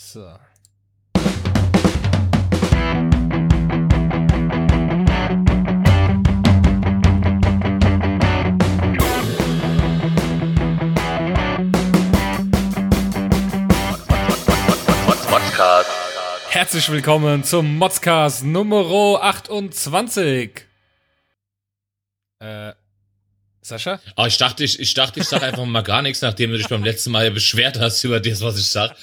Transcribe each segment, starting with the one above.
So. Herzlich willkommen zum Modscast Nummer 28. Äh, Sascha? Oh, ich dachte, ich, ich dachte, ich sag einfach mal gar nichts, nachdem du dich beim letzten Mal beschwert hast über das, was ich sag.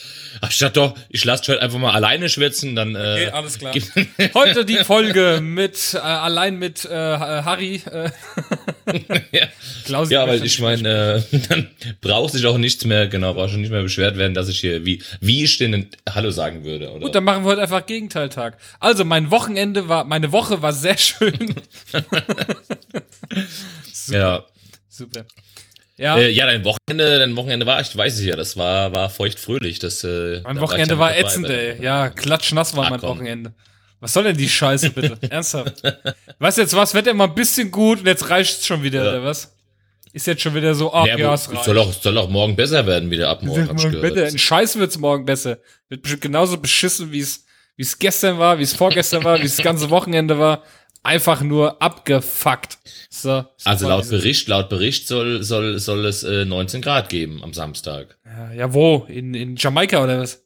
Aber ich dachte doch, ich lasse dich heute einfach mal alleine schwätzen, dann. Äh, okay, alles klar. heute die Folge mit äh, allein mit äh, Harry. Äh, ja, Klaus ja weil ich meine, äh, dann braucht sich auch nichts mehr, genau, braucht schon nicht mehr beschwert werden, dass ich hier wie wie ich den Hallo sagen würde. Oder? Gut, dann machen wir heute einfach Gegenteiltag. Also mein Wochenende war, meine Woche war sehr schön. Ja. Super. Ja. Äh, ja, dein Wochenende, dein Wochenende war, ich weiß es ja, das war, war feucht fröhlich. Das, äh, mein Wochenende war, war ätzend, ey. Ja, klatschnass war Ach, mein komm. Wochenende. Was soll denn die Scheiße, bitte? Ernsthaft. Weißt du, jetzt was, wird immer ein bisschen gut und jetzt reicht es schon wieder, ja. oder was? Ist jetzt schon wieder so, ach ja, ja es reicht. Soll auch, soll auch morgen besser werden, wieder ab morgen. morgen besser. Ein Scheiß wird's morgen besser. Wird bestimmt genauso beschissen, wie es, wie es gestern war, wie es vorgestern war, wie es das ganze Wochenende war einfach nur abgefuckt. So, also laut Bericht, laut Bericht soll, soll, soll es äh, 19 Grad geben am Samstag. Ja, ja wo? In, in Jamaika oder was?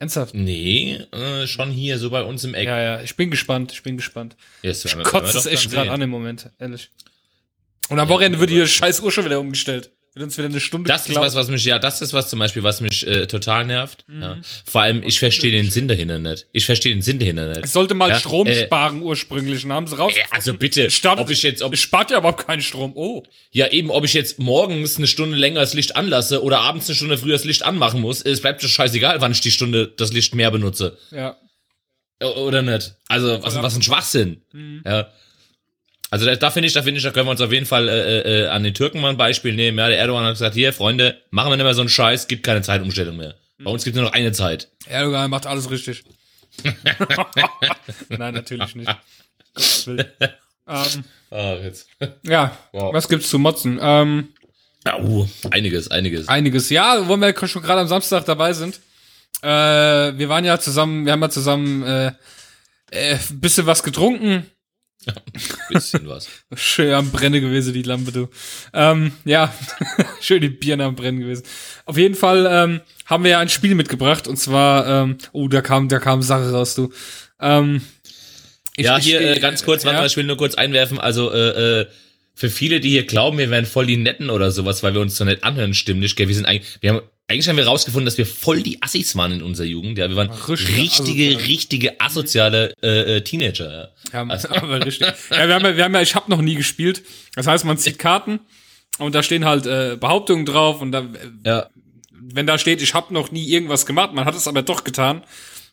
Ernsthaft? Nee, äh, schon hier, so bei uns im Eck. Ja, ja, ich bin gespannt, ich bin gespannt. Yes, ich kotze es echt gerade an im Moment, ehrlich. Und am Wochenende wird die scheiß Uhr schon wieder umgestellt. Wird uns wieder eine Stunde Das geklaut. ist was, was mich, ja, das ist was zum Beispiel, was mich äh, total nervt. Mhm. Ja. Vor allem, ich verstehe den Sinn dahinter nicht. Ich verstehe den Sinn dahinter nicht. Es sollte mal ja? Strom äh, sparen ursprünglich und haben sie raus. Äh, also bitte, Start, ob ich jetzt, ob, es spart ja überhaupt keinen Strom. Oh. Ja, eben, ob ich jetzt morgens eine Stunde länger das Licht anlasse oder abends eine Stunde früher das Licht anmachen muss, es bleibt doch scheißegal, wann ich die Stunde das Licht mehr benutze. Ja. Oder nicht? Also, was, was ein Schwachsinn. Mhm. Ja. Also da, da finde ich, da finde ich, da können wir uns auf jeden Fall äh, äh, an den Türken mal ein Beispiel nehmen. Ja, der Erdogan hat gesagt, hier, Freunde, machen wir nicht mehr so einen Scheiß, gibt keine Zeitumstellung mehr. Bei uns gibt es nur noch eine Zeit. Erdogan macht alles richtig. Nein, natürlich nicht. ähm, oh, jetzt. Ja, wow. was gibt's zu motzen? Ähm, ja, uh, einiges, einiges. Einiges, ja, wo wir schon gerade am Samstag dabei sind. Äh, wir waren ja zusammen, wir haben ja zusammen äh, äh, bisschen was getrunken ja, bisschen was. Schön am Brennen gewesen, die Lampe, du. Ähm, ja, schön die Birne am Brennen gewesen. Auf jeden Fall ähm, haben wir ja ein Spiel mitgebracht und zwar, ähm, oh, da kam, da kam Sache raus, du. Ähm, ich, ja, hier ich, äh, ganz kurz, warte ja. mal, ich will nur kurz einwerfen. Also, äh, äh, für viele, die hier glauben, wir wären voll die Netten oder sowas, weil wir uns so nett anhören, stimmt nicht, gell? Wir sind eigentlich, wir haben eigentlich haben wir rausgefunden, dass wir voll die Assis waren in unserer Jugend. Ja, wir waren richtige, richtige, asoziale, richtige asoziale äh, äh, Teenager. Ja, also. aber richtig. Ja, wir haben ja, wir haben ja, ich habe noch nie gespielt. Das heißt, man zieht Karten und da stehen halt äh, Behauptungen drauf und da, äh, ja. wenn da steht, ich habe noch nie irgendwas gemacht, man hat es aber doch getan,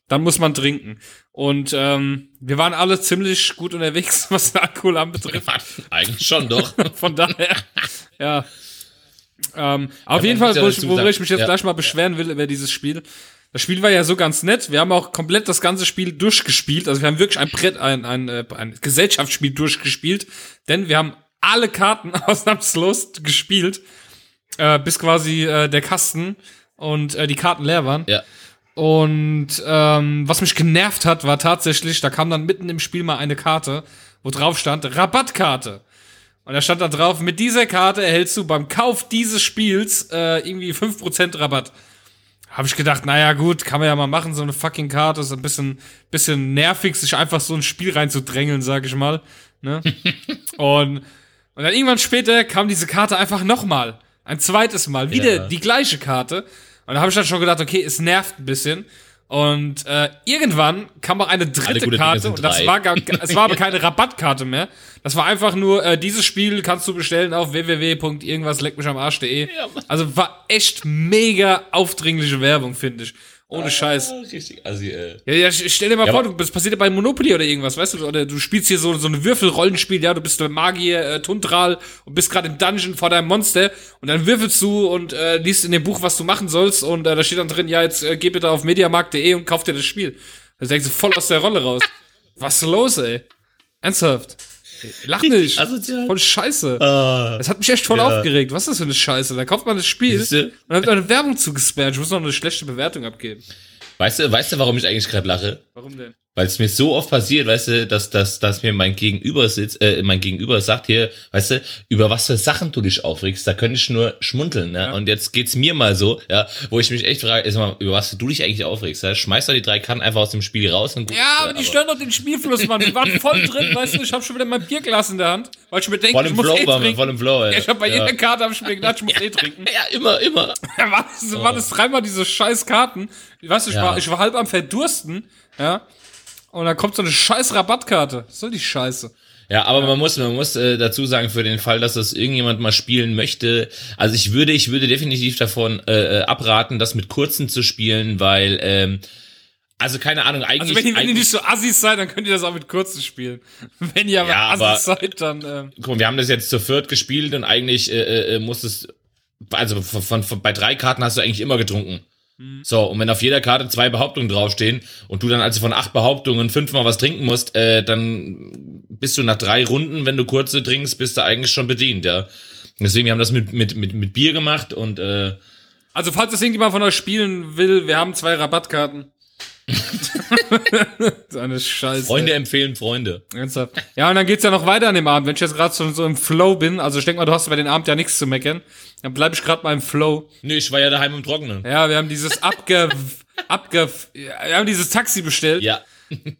dann muss man trinken. Und ähm, wir waren alle ziemlich gut unterwegs, was den Alkohol anbetrifft. Eigentlich schon doch. Von daher, ja. Ähm, auf jeden Fall, wo ich, worüber ich mich jetzt ja. gleich mal beschweren will über dieses Spiel. Das Spiel war ja so ganz nett. Wir haben auch komplett das ganze Spiel durchgespielt. Also wir haben wirklich ein Brett, ein, ein, ein, äh, ein Gesellschaftsspiel durchgespielt. Denn wir haben alle Karten ausnahmslos gespielt, äh, bis quasi äh, der Kasten und äh, die Karten leer waren. Ja. Und ähm, was mich genervt hat, war tatsächlich, da kam dann mitten im Spiel mal eine Karte, wo drauf stand Rabattkarte. Und da stand da drauf, mit dieser Karte erhältst du beim Kauf dieses Spiels äh, irgendwie 5% Rabatt. Habe ich gedacht, naja gut, kann man ja mal machen, so eine fucking Karte. Ist ein bisschen, bisschen nervig, sich einfach so ein Spiel reinzudrängeln, sag ich mal. Ne? und, und dann irgendwann später kam diese Karte einfach nochmal. Ein zweites Mal. Wieder ja. die gleiche Karte. Und da habe ich dann schon gedacht, okay, es nervt ein bisschen. Und äh, irgendwann kam auch eine dritte Karte und das war gar, es war aber keine Rabattkarte mehr. Das war einfach nur äh, dieses Spiel kannst du bestellen auf www.irgendwas leck mich am Arsch.de. Also war echt mega aufdringliche Werbung, finde ich. Ohne ah, Scheiß. Richtig assi, ey. Ja, ja, stell dir mal ja, vor, das passiert ja bei Monopoly oder irgendwas, weißt du? Oder du spielst hier so, so ein Würfelrollenspiel, ja, du bist der Magier, äh, Tundral und bist gerade im Dungeon vor deinem Monster und dann würfelst du und äh, liest in dem Buch, was du machen sollst und äh, da steht dann drin, ja, jetzt äh, geh bitte auf mediamarkt.de und kauf dir das Spiel. Da denkst du voll aus der Rolle raus. was ist los, ey? Ernsthaft. Lach nicht. Asozial. Voll scheiße. Uh, das hat mich echt voll ja. aufgeregt. Was ist das für eine Scheiße? Da kauft man das Spiel und dann hat eine Werbung zugespammt. Ich muss noch eine schlechte Bewertung abgeben. Weißt du, weißt du, warum ich eigentlich gerade lache? Warum denn? Weil es mir so oft passiert, weißt du, dass, dass, dass mir mein Gegenüber sitzt, äh, mein Gegenüber sagt hier, weißt du, über was für Sachen du dich aufregst, da könnte ich nur schmunzeln, ne? Ja. Und jetzt geht's mir mal so, ja, wo ich mich echt frage, ist mal, über was du dich eigentlich aufregst, ja? Schmeiß doch die drei Kannen einfach aus dem Spiel raus und gut. Ja, aber die stören doch den Spielfluss, Mann. Die waren voll drin, weißt du, ich hab schon wieder mein Bierglas in der Hand, weil ich mir denke, voll ich muss Flow, eh trinken. Voll im Flow, ey. Ja, ich hab bei ja. jeder Karte ich mir gedacht, ich muss eh trinken. ja, immer, immer. Was, oh. waren das dreimal diese scheiß Karten? Weißt du, ich, war, ich war halb am Verdursten, ja. Und dann kommt so eine scheiß Rabattkarte. Was soll die Scheiße? Ja, aber ja. man muss, man muss äh, dazu sagen, für den Fall, dass das irgendjemand mal spielen möchte, also ich würde, ich würde definitiv davon äh, äh abraten, das mit kurzen zu spielen, weil, ähm, also keine Ahnung, eigentlich. Also wenn ihr, wenn ihr nicht so Assis seid, dann könnt ihr das auch mit kurzen spielen. Wenn ihr aber ja, Assis aber, seid, dann. Ähm. Guck mal, wir haben das jetzt zu viert gespielt und eigentlich äh, äh, äh muss es, also von, von, von, bei drei Karten hast du eigentlich immer getrunken. Mhm. So, und wenn auf jeder Karte zwei Behauptungen draufstehen und du dann also von acht Behauptungen fünfmal was trinken musst, äh, dann bist du nach drei Runden, wenn du kurze trinkst, bist du eigentlich schon bedient, ja. Deswegen, wir haben das mit, mit, mit, mit Bier gemacht und äh, Also, falls das irgendjemand von euch spielen will, wir haben zwei Rabattkarten. so eine Scheiße. Freunde empfehlen Freunde. Ernsthaft. Ja, und dann geht's ja noch weiter an dem Abend. Wenn ich jetzt gerade so, so im Flow bin, also ich denke mal, du hast bei den Abend ja nichts zu meckern, dann bleib ich gerade mal im Flow. Nee, ich war ja daheim im Trockenen. Ja, wir haben dieses abge... abge... Wir haben dieses Taxi bestellt. Ja.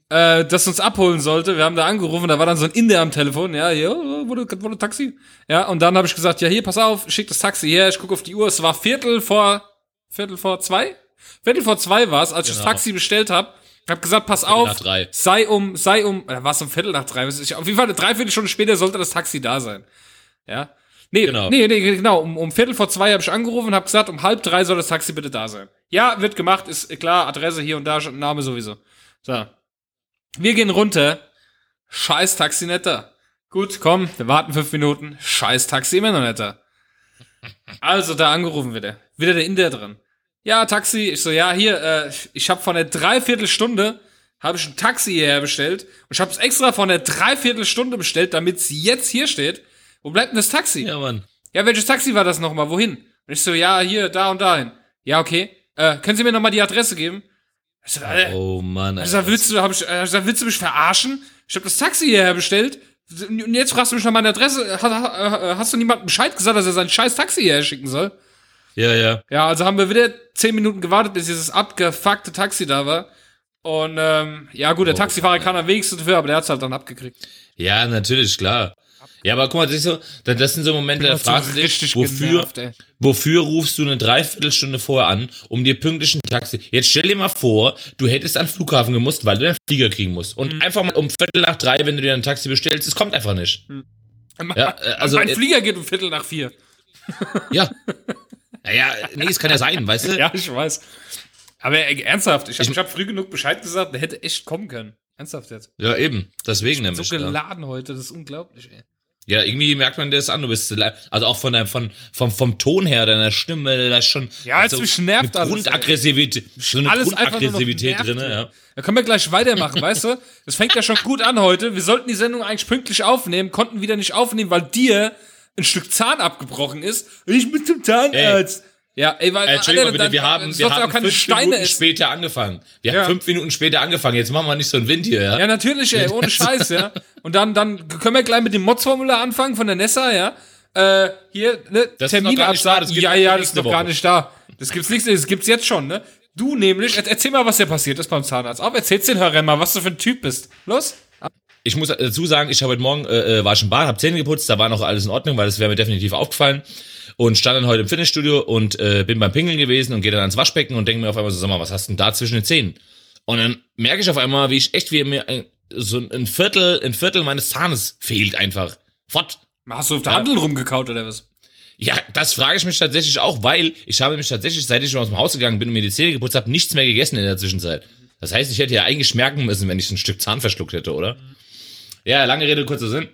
äh, das uns abholen sollte. Wir haben da angerufen, da war dann so ein Inder am Telefon. Ja, hier, wurde, wurde Taxi. Ja, und dann habe ich gesagt, ja, hier, pass auf, schick das Taxi her. Ich gucke auf die Uhr. Es war Viertel vor... Viertel vor zwei? Viertel vor zwei war es, als genau. ich das genau. Taxi bestellt habe. Ich habe gesagt, pass Viertel auf, sei um, sei um, oder war es um Viertel nach drei? Auf jeden Fall eine Dreiviertelstunde später sollte das Taxi da sein. Ja. Nee, genau. nee, nee, genau. Um, um Viertel vor zwei habe ich angerufen und habe gesagt, um halb drei soll das Taxi bitte da sein. Ja, wird gemacht, ist klar, Adresse hier und da, Name sowieso. So. Wir gehen runter. Scheiß Taxi netter. Gut, komm, wir warten fünf Minuten. Scheiß Taxi immer noch netter. Also da angerufen wieder. Wieder der Inder drin ja, Taxi. Ich so, ja, hier, äh, ich habe von der Dreiviertelstunde habe ich ein Taxi hierher bestellt und ich habe es extra von der Dreiviertelstunde bestellt, damit es jetzt hier steht. Wo bleibt denn das Taxi? Ja, Mann. Ja, welches Taxi war das nochmal? Wohin? Und ich so, ja, hier, da und dahin. Ja, okay. Äh, können Sie mir nochmal die Adresse geben? Ich so, äh, oh Mann. Ich sag, willst du, hab ich, äh, sag, willst du mich verarschen? Ich habe das Taxi hierher bestellt. Und jetzt fragst du mich nach meiner Adresse. Hast, hast du niemandem Bescheid gesagt, dass er sein scheiß Taxi hierher schicken soll? Ja, ja. Ja, also haben wir wieder zehn Minuten gewartet, bis dieses abgefuckte Taxi da war. Und ähm, ja, gut, der oh, Taxifahrer kann am wenigsten dafür, aber der hat's halt dann abgekriegt. Ja, natürlich, klar. Ja, aber guck mal, das, ist so, das sind so Momente, da fragst du dich, wofür, genervt, wofür rufst du eine Dreiviertelstunde vorher an, um dir pünktlich ein Taxi. Jetzt stell dir mal vor, du hättest an den Flughafen gemusst, weil du einen Flieger kriegen musst. Und mhm. einfach mal um Viertel nach drei, wenn du dir ein Taxi bestellst, es kommt einfach nicht. Mhm. Ja, äh, also, mein Flieger geht um Viertel nach vier. Ja. Naja, nee, es kann ja sein, weißt du? ja, ich weiß. Aber äh, ernsthaft, ich habe ich hab früh genug Bescheid gesagt, der hätte echt kommen können. Ernsthaft jetzt. Ja, eben. Deswegen ich bin nämlich. so geladen ja. heute, das ist unglaublich, ey. Ja, irgendwie merkt man das an, du bist, also auch von der, von, vom, vom Ton her deiner Stimme, da ist schon. Ja, jetzt so mich nervt alles. Grundaggressivität, so eine alles Grundaggressivität drin, ja. Da können wir gleich weitermachen, weißt du? Das fängt ja schon gut an heute. Wir sollten die Sendung eigentlich pünktlich aufnehmen, konnten wieder nicht aufnehmen, weil dir ein Stück Zahn abgebrochen ist. Ich bin zum Zahnarzt. Ey. Ja, ey, weil, äh, Entschuldigung, bitte, wir haben, wir haben fünf Steine Minuten ist. später angefangen. Wir ja. haben fünf Minuten später angefangen. Jetzt machen wir nicht so einen Wind hier, ja? Ja, natürlich, ey, ohne Scheiß, ja. Und dann, dann können wir gleich mit dem Mods-Formular anfangen von der Nessa, ja. Äh, hier, ne, das Termin absagen. Ja, ja, das ist noch gar nicht da. Das gibt's nicht, das gibt's jetzt schon, ne? Du nämlich, erzähl mal, was dir passiert ist beim Zahnarzt. Auf, erzähl's den Hörern mal, was du für ein Typ bist. Los? Ich muss dazu sagen, ich habe heute Morgen, äh, äh, war schon Bad, hab Zähne geputzt, da war noch alles in Ordnung, weil das wäre mir definitiv aufgefallen und stand dann heute im Fitnessstudio und äh, bin beim Pingeln gewesen und gehe dann ans Waschbecken und denke mir auf einmal so, sag mal, was hast du denn da zwischen den Zähnen? Und dann merke ich auf einmal, wie ich echt wie mir ein, so ein Viertel, ein Viertel meines Zahnes fehlt einfach. Fort. Hast du auf der ja. Handel rumgekaut oder was? Ja, das frage ich mich tatsächlich auch, weil ich habe mich tatsächlich, seit ich schon aus dem Haus gegangen bin und mir die Zähne geputzt habe, nichts mehr gegessen in der Zwischenzeit. Das heißt, ich hätte ja eigentlich merken müssen, wenn ich ein Stück Zahn verschluckt hätte, oder? Mhm. Ja, lange Rede, kurzer Sinn.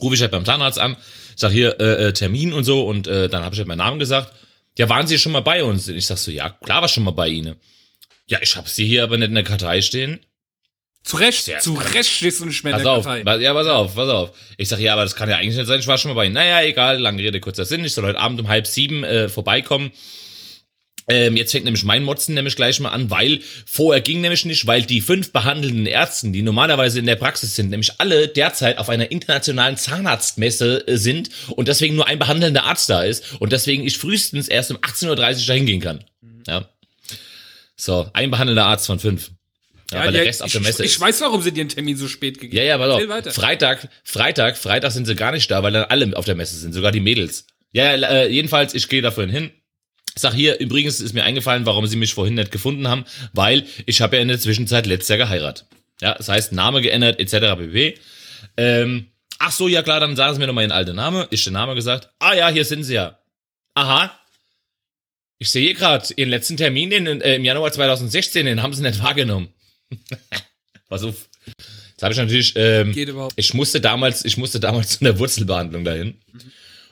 Rufe ich halt beim Zahnarzt an, sag hier äh, äh, Termin und so und äh, dann habe ich halt meinen Namen gesagt. Ja, waren Sie schon mal bei uns? Und ich sag so, ja, klar war schon mal bei Ihnen. Ja, ich habe Sie hier aber nicht in der Kartei stehen. Zu Recht, Sehr zu Recht stehst du nicht mehr in der auf, Kartei. Ja, pass auf, pass auf. Ich sag, ja, aber das kann ja eigentlich nicht sein, ich war schon mal bei Ihnen. Naja, egal, lange Rede, kurzer Sinn. Ich soll heute Abend um halb sieben äh, vorbeikommen. Ähm, jetzt fängt nämlich mein Motzen nämlich gleich mal an, weil vorher ging nämlich nicht, weil die fünf behandelnden Ärzten, die normalerweise in der Praxis sind, nämlich alle derzeit auf einer internationalen Zahnarztmesse äh, sind und deswegen nur ein behandelnder Arzt da ist und deswegen ich frühestens erst um 18.30 Uhr dahin gehen kann. Ja. So, ein behandelnder Arzt von fünf. Ja, weil der Rest auf der Messe ich, ist. Ich weiß, warum sie dir einen Termin so spät gegeben haben. Ja, ja, aber doch. Freitag, Freitag, Freitag sind sie gar nicht da, weil dann alle auf der Messe sind, sogar die Mädels. Ja, äh, jedenfalls, ich gehe da vorhin hin Sag hier, übrigens ist mir eingefallen, warum sie mich vorhin nicht gefunden haben, weil ich habe ja in der Zwischenzeit letztes Jahr geheiratet. Ja, das heißt, Name geändert, etc. pp. Ähm, ach so, ja klar, dann sagen sie mir nochmal ihren alten Name. Ist der Name gesagt? Ah ja, hier sind sie ja. Aha. Ich sehe gerade, ihren letzten Termin in, äh, im Januar 2016, den haben sie nicht wahrgenommen. Pass auf. Jetzt habe ich natürlich, ähm, Geht überhaupt. ich musste damals, ich musste damals zu einer Wurzelbehandlung dahin. Mhm.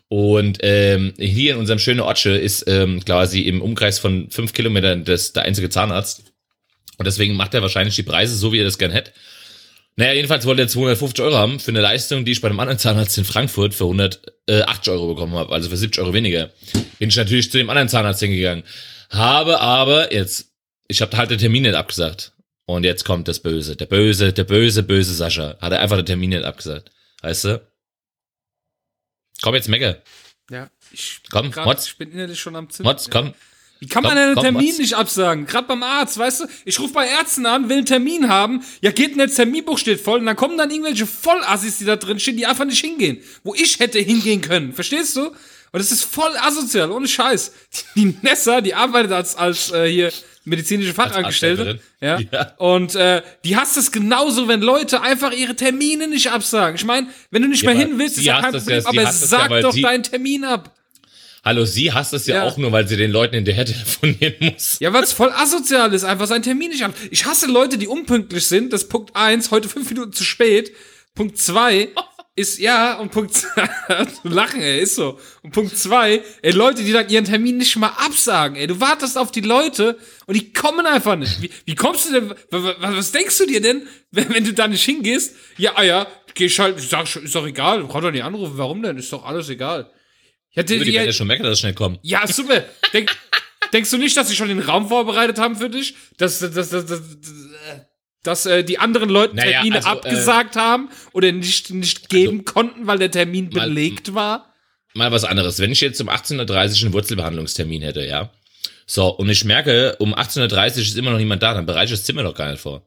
Und ähm, hier in unserem schönen Ortsche ist ähm, quasi im Umkreis von fünf Kilometern das, der einzige Zahnarzt. Und deswegen macht er wahrscheinlich die Preise so, wie er das gern hätte. Naja, jedenfalls wollte er 250 Euro haben für eine Leistung, die ich bei einem anderen Zahnarzt in Frankfurt für 180 Euro bekommen habe, also für 70 Euro weniger. Bin ich natürlich zu dem anderen Zahnarzt hingegangen. Habe aber jetzt, ich habe halt den Termin nicht abgesagt. Und jetzt kommt das Böse. Der böse, der böse, böse Sascha. Hat er einfach den Termin nicht abgesagt. Weißt du? Komm jetzt, Mecke. Ja, ich, komm, grad, Motz. ich bin innerlich schon am Zimmern. Motz, komm. Wie kann komm, man einen komm, Termin Motz. nicht absagen? Gerade beim Arzt, weißt du? Ich rufe bei Ärzten an, will einen Termin haben. Ja, geht in der Terminbuch steht voll. Und dann kommen dann irgendwelche Vollassis, die da drin stehen, die einfach nicht hingehen. Wo ich hätte hingehen können. Verstehst du? Und das ist voll asozial, ohne Scheiß. Die Nessa, die arbeitet als, als äh, hier medizinische Fachangestellte. Ja. ja. Und äh, die hasst es genauso, wenn Leute einfach ihre Termine nicht absagen. Ich meine, wenn du nicht ja, mehr hin willst, ist ja kein Problem, ja, aber sag ja, doch deinen Termin ab. Hallo, sie hasst es ja, ja, auch nur, weil sie den Leuten hinterher telefonieren muss. Ja, weil es voll asozial ist, einfach seinen Termin nicht ab. Ich hasse Leute, die unpünktlich sind. Das ist Punkt eins, heute fünf Minuten zu spät. Punkt zwei, ist, ja, und Punkt zwei, lachen, ey, ist so. Und Punkt zwei, ey, Leute, die dann ihren Termin nicht mal absagen, ey, du wartest auf die Leute und die kommen einfach nicht. Wie, wie kommst du denn, was, was denkst du dir denn, wenn, wenn du da nicht hingehst? Ja, ah ja, geh ich halt, sag, ist doch egal, du kannst doch nicht anrufen, warum denn? Ist doch alles egal. Ich hätte, die, ja schon merken, dass es schnell kommt. Ja, super. Denk, denkst du nicht, dass sie schon den Raum vorbereitet haben für dich? Das, das, das, das, das, dass äh, die anderen Leute naja, Termine also, äh, abgesagt äh, haben oder nicht, nicht geben also, konnten, weil der Termin mal, belegt war? Mal was anderes. Wenn ich jetzt um 18.30 Uhr einen Wurzelbehandlungstermin hätte, ja. So, und ich merke, um 18.30 Uhr ist immer noch niemand da, dann bereite ich das Zimmer doch gar nicht vor.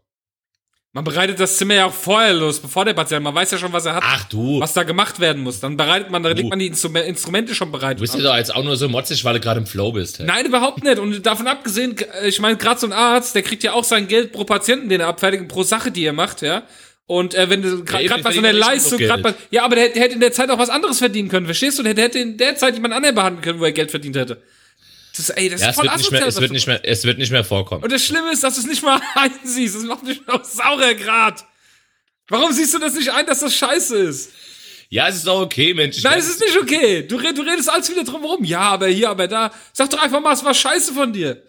Man bereitet das Zimmer ja auch vorher los, bevor der Patient, man weiß ja schon, was er hat. Ach du. Was da gemacht werden muss. Dann bereitet man, da legt man die Instrumente schon bereit. Du bist ja doch jetzt auch nur so motzig, weil du gerade im Flow bist. Hey. Nein, überhaupt nicht. Und davon abgesehen, ich meine, gerade so ein Arzt, der kriegt ja auch sein Geld pro Patienten, den er abfertigt, pro Sache, die er macht, ja. Und äh, wenn du gerade ja, bei so einer Leistung, gerade bei, ja, aber der, der, hätte in der Zeit auch was anderes verdienen können, verstehst du? Der hätte in der Zeit jemand anderen behandeln können, wo er Geld verdient hätte. Das, ey, das ja, ist voll es wird, nicht mehr, es wird nicht mehr, es wird nicht mehr vorkommen. Und das Schlimme ist, dass du es nicht mal einsiehst. Das macht mich noch saurer grad. Warum siehst du das nicht ein, dass das scheiße ist? Ja, es ist doch okay, Mensch. Nein, es ist nicht okay. Du, du redest alles wieder drum. Ja, aber hier, aber da. Sag doch einfach mal, es war scheiße von dir.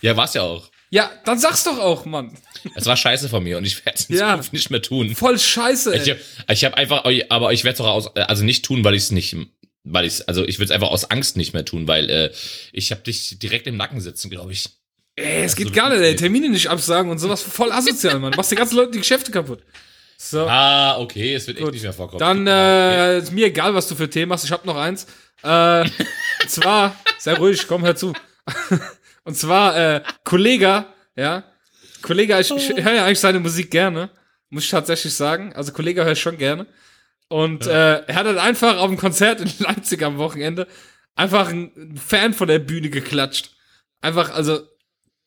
Ja, war's ja auch. Ja, dann sag's doch auch, Mann. Es war scheiße von mir und ich werde es in ja, Zukunft nicht mehr tun. Voll scheiße. Ey. Ich, habe einfach, aber ich werde es auch aus, also nicht tun, weil ich es nicht, weil ich also ich würde es einfach aus Angst nicht mehr tun, weil äh, ich habe dich direkt im Nacken sitzen, glaube ich. Ey, es geht so gar nicht, ey. Termine nicht absagen und sowas voll asozial, Mann. Machst die ganzen Leute die Geschäfte kaputt. So. Ah, okay, es wird Gut. echt nicht mehr vorkommen. Dann äh, ist mir egal, was du für Themen hast. Ich habe noch eins. Äh, und zwar, sehr ruhig, komm, hör zu. und zwar, äh, Kollege, ja. Kollege, ich, ich höre ja eigentlich seine Musik gerne. Muss ich tatsächlich sagen. Also Kollege höre ich schon gerne. Und ja. äh, er hat dann einfach auf dem Konzert in Leipzig am Wochenende einfach ein Fan von der Bühne geklatscht. Einfach, also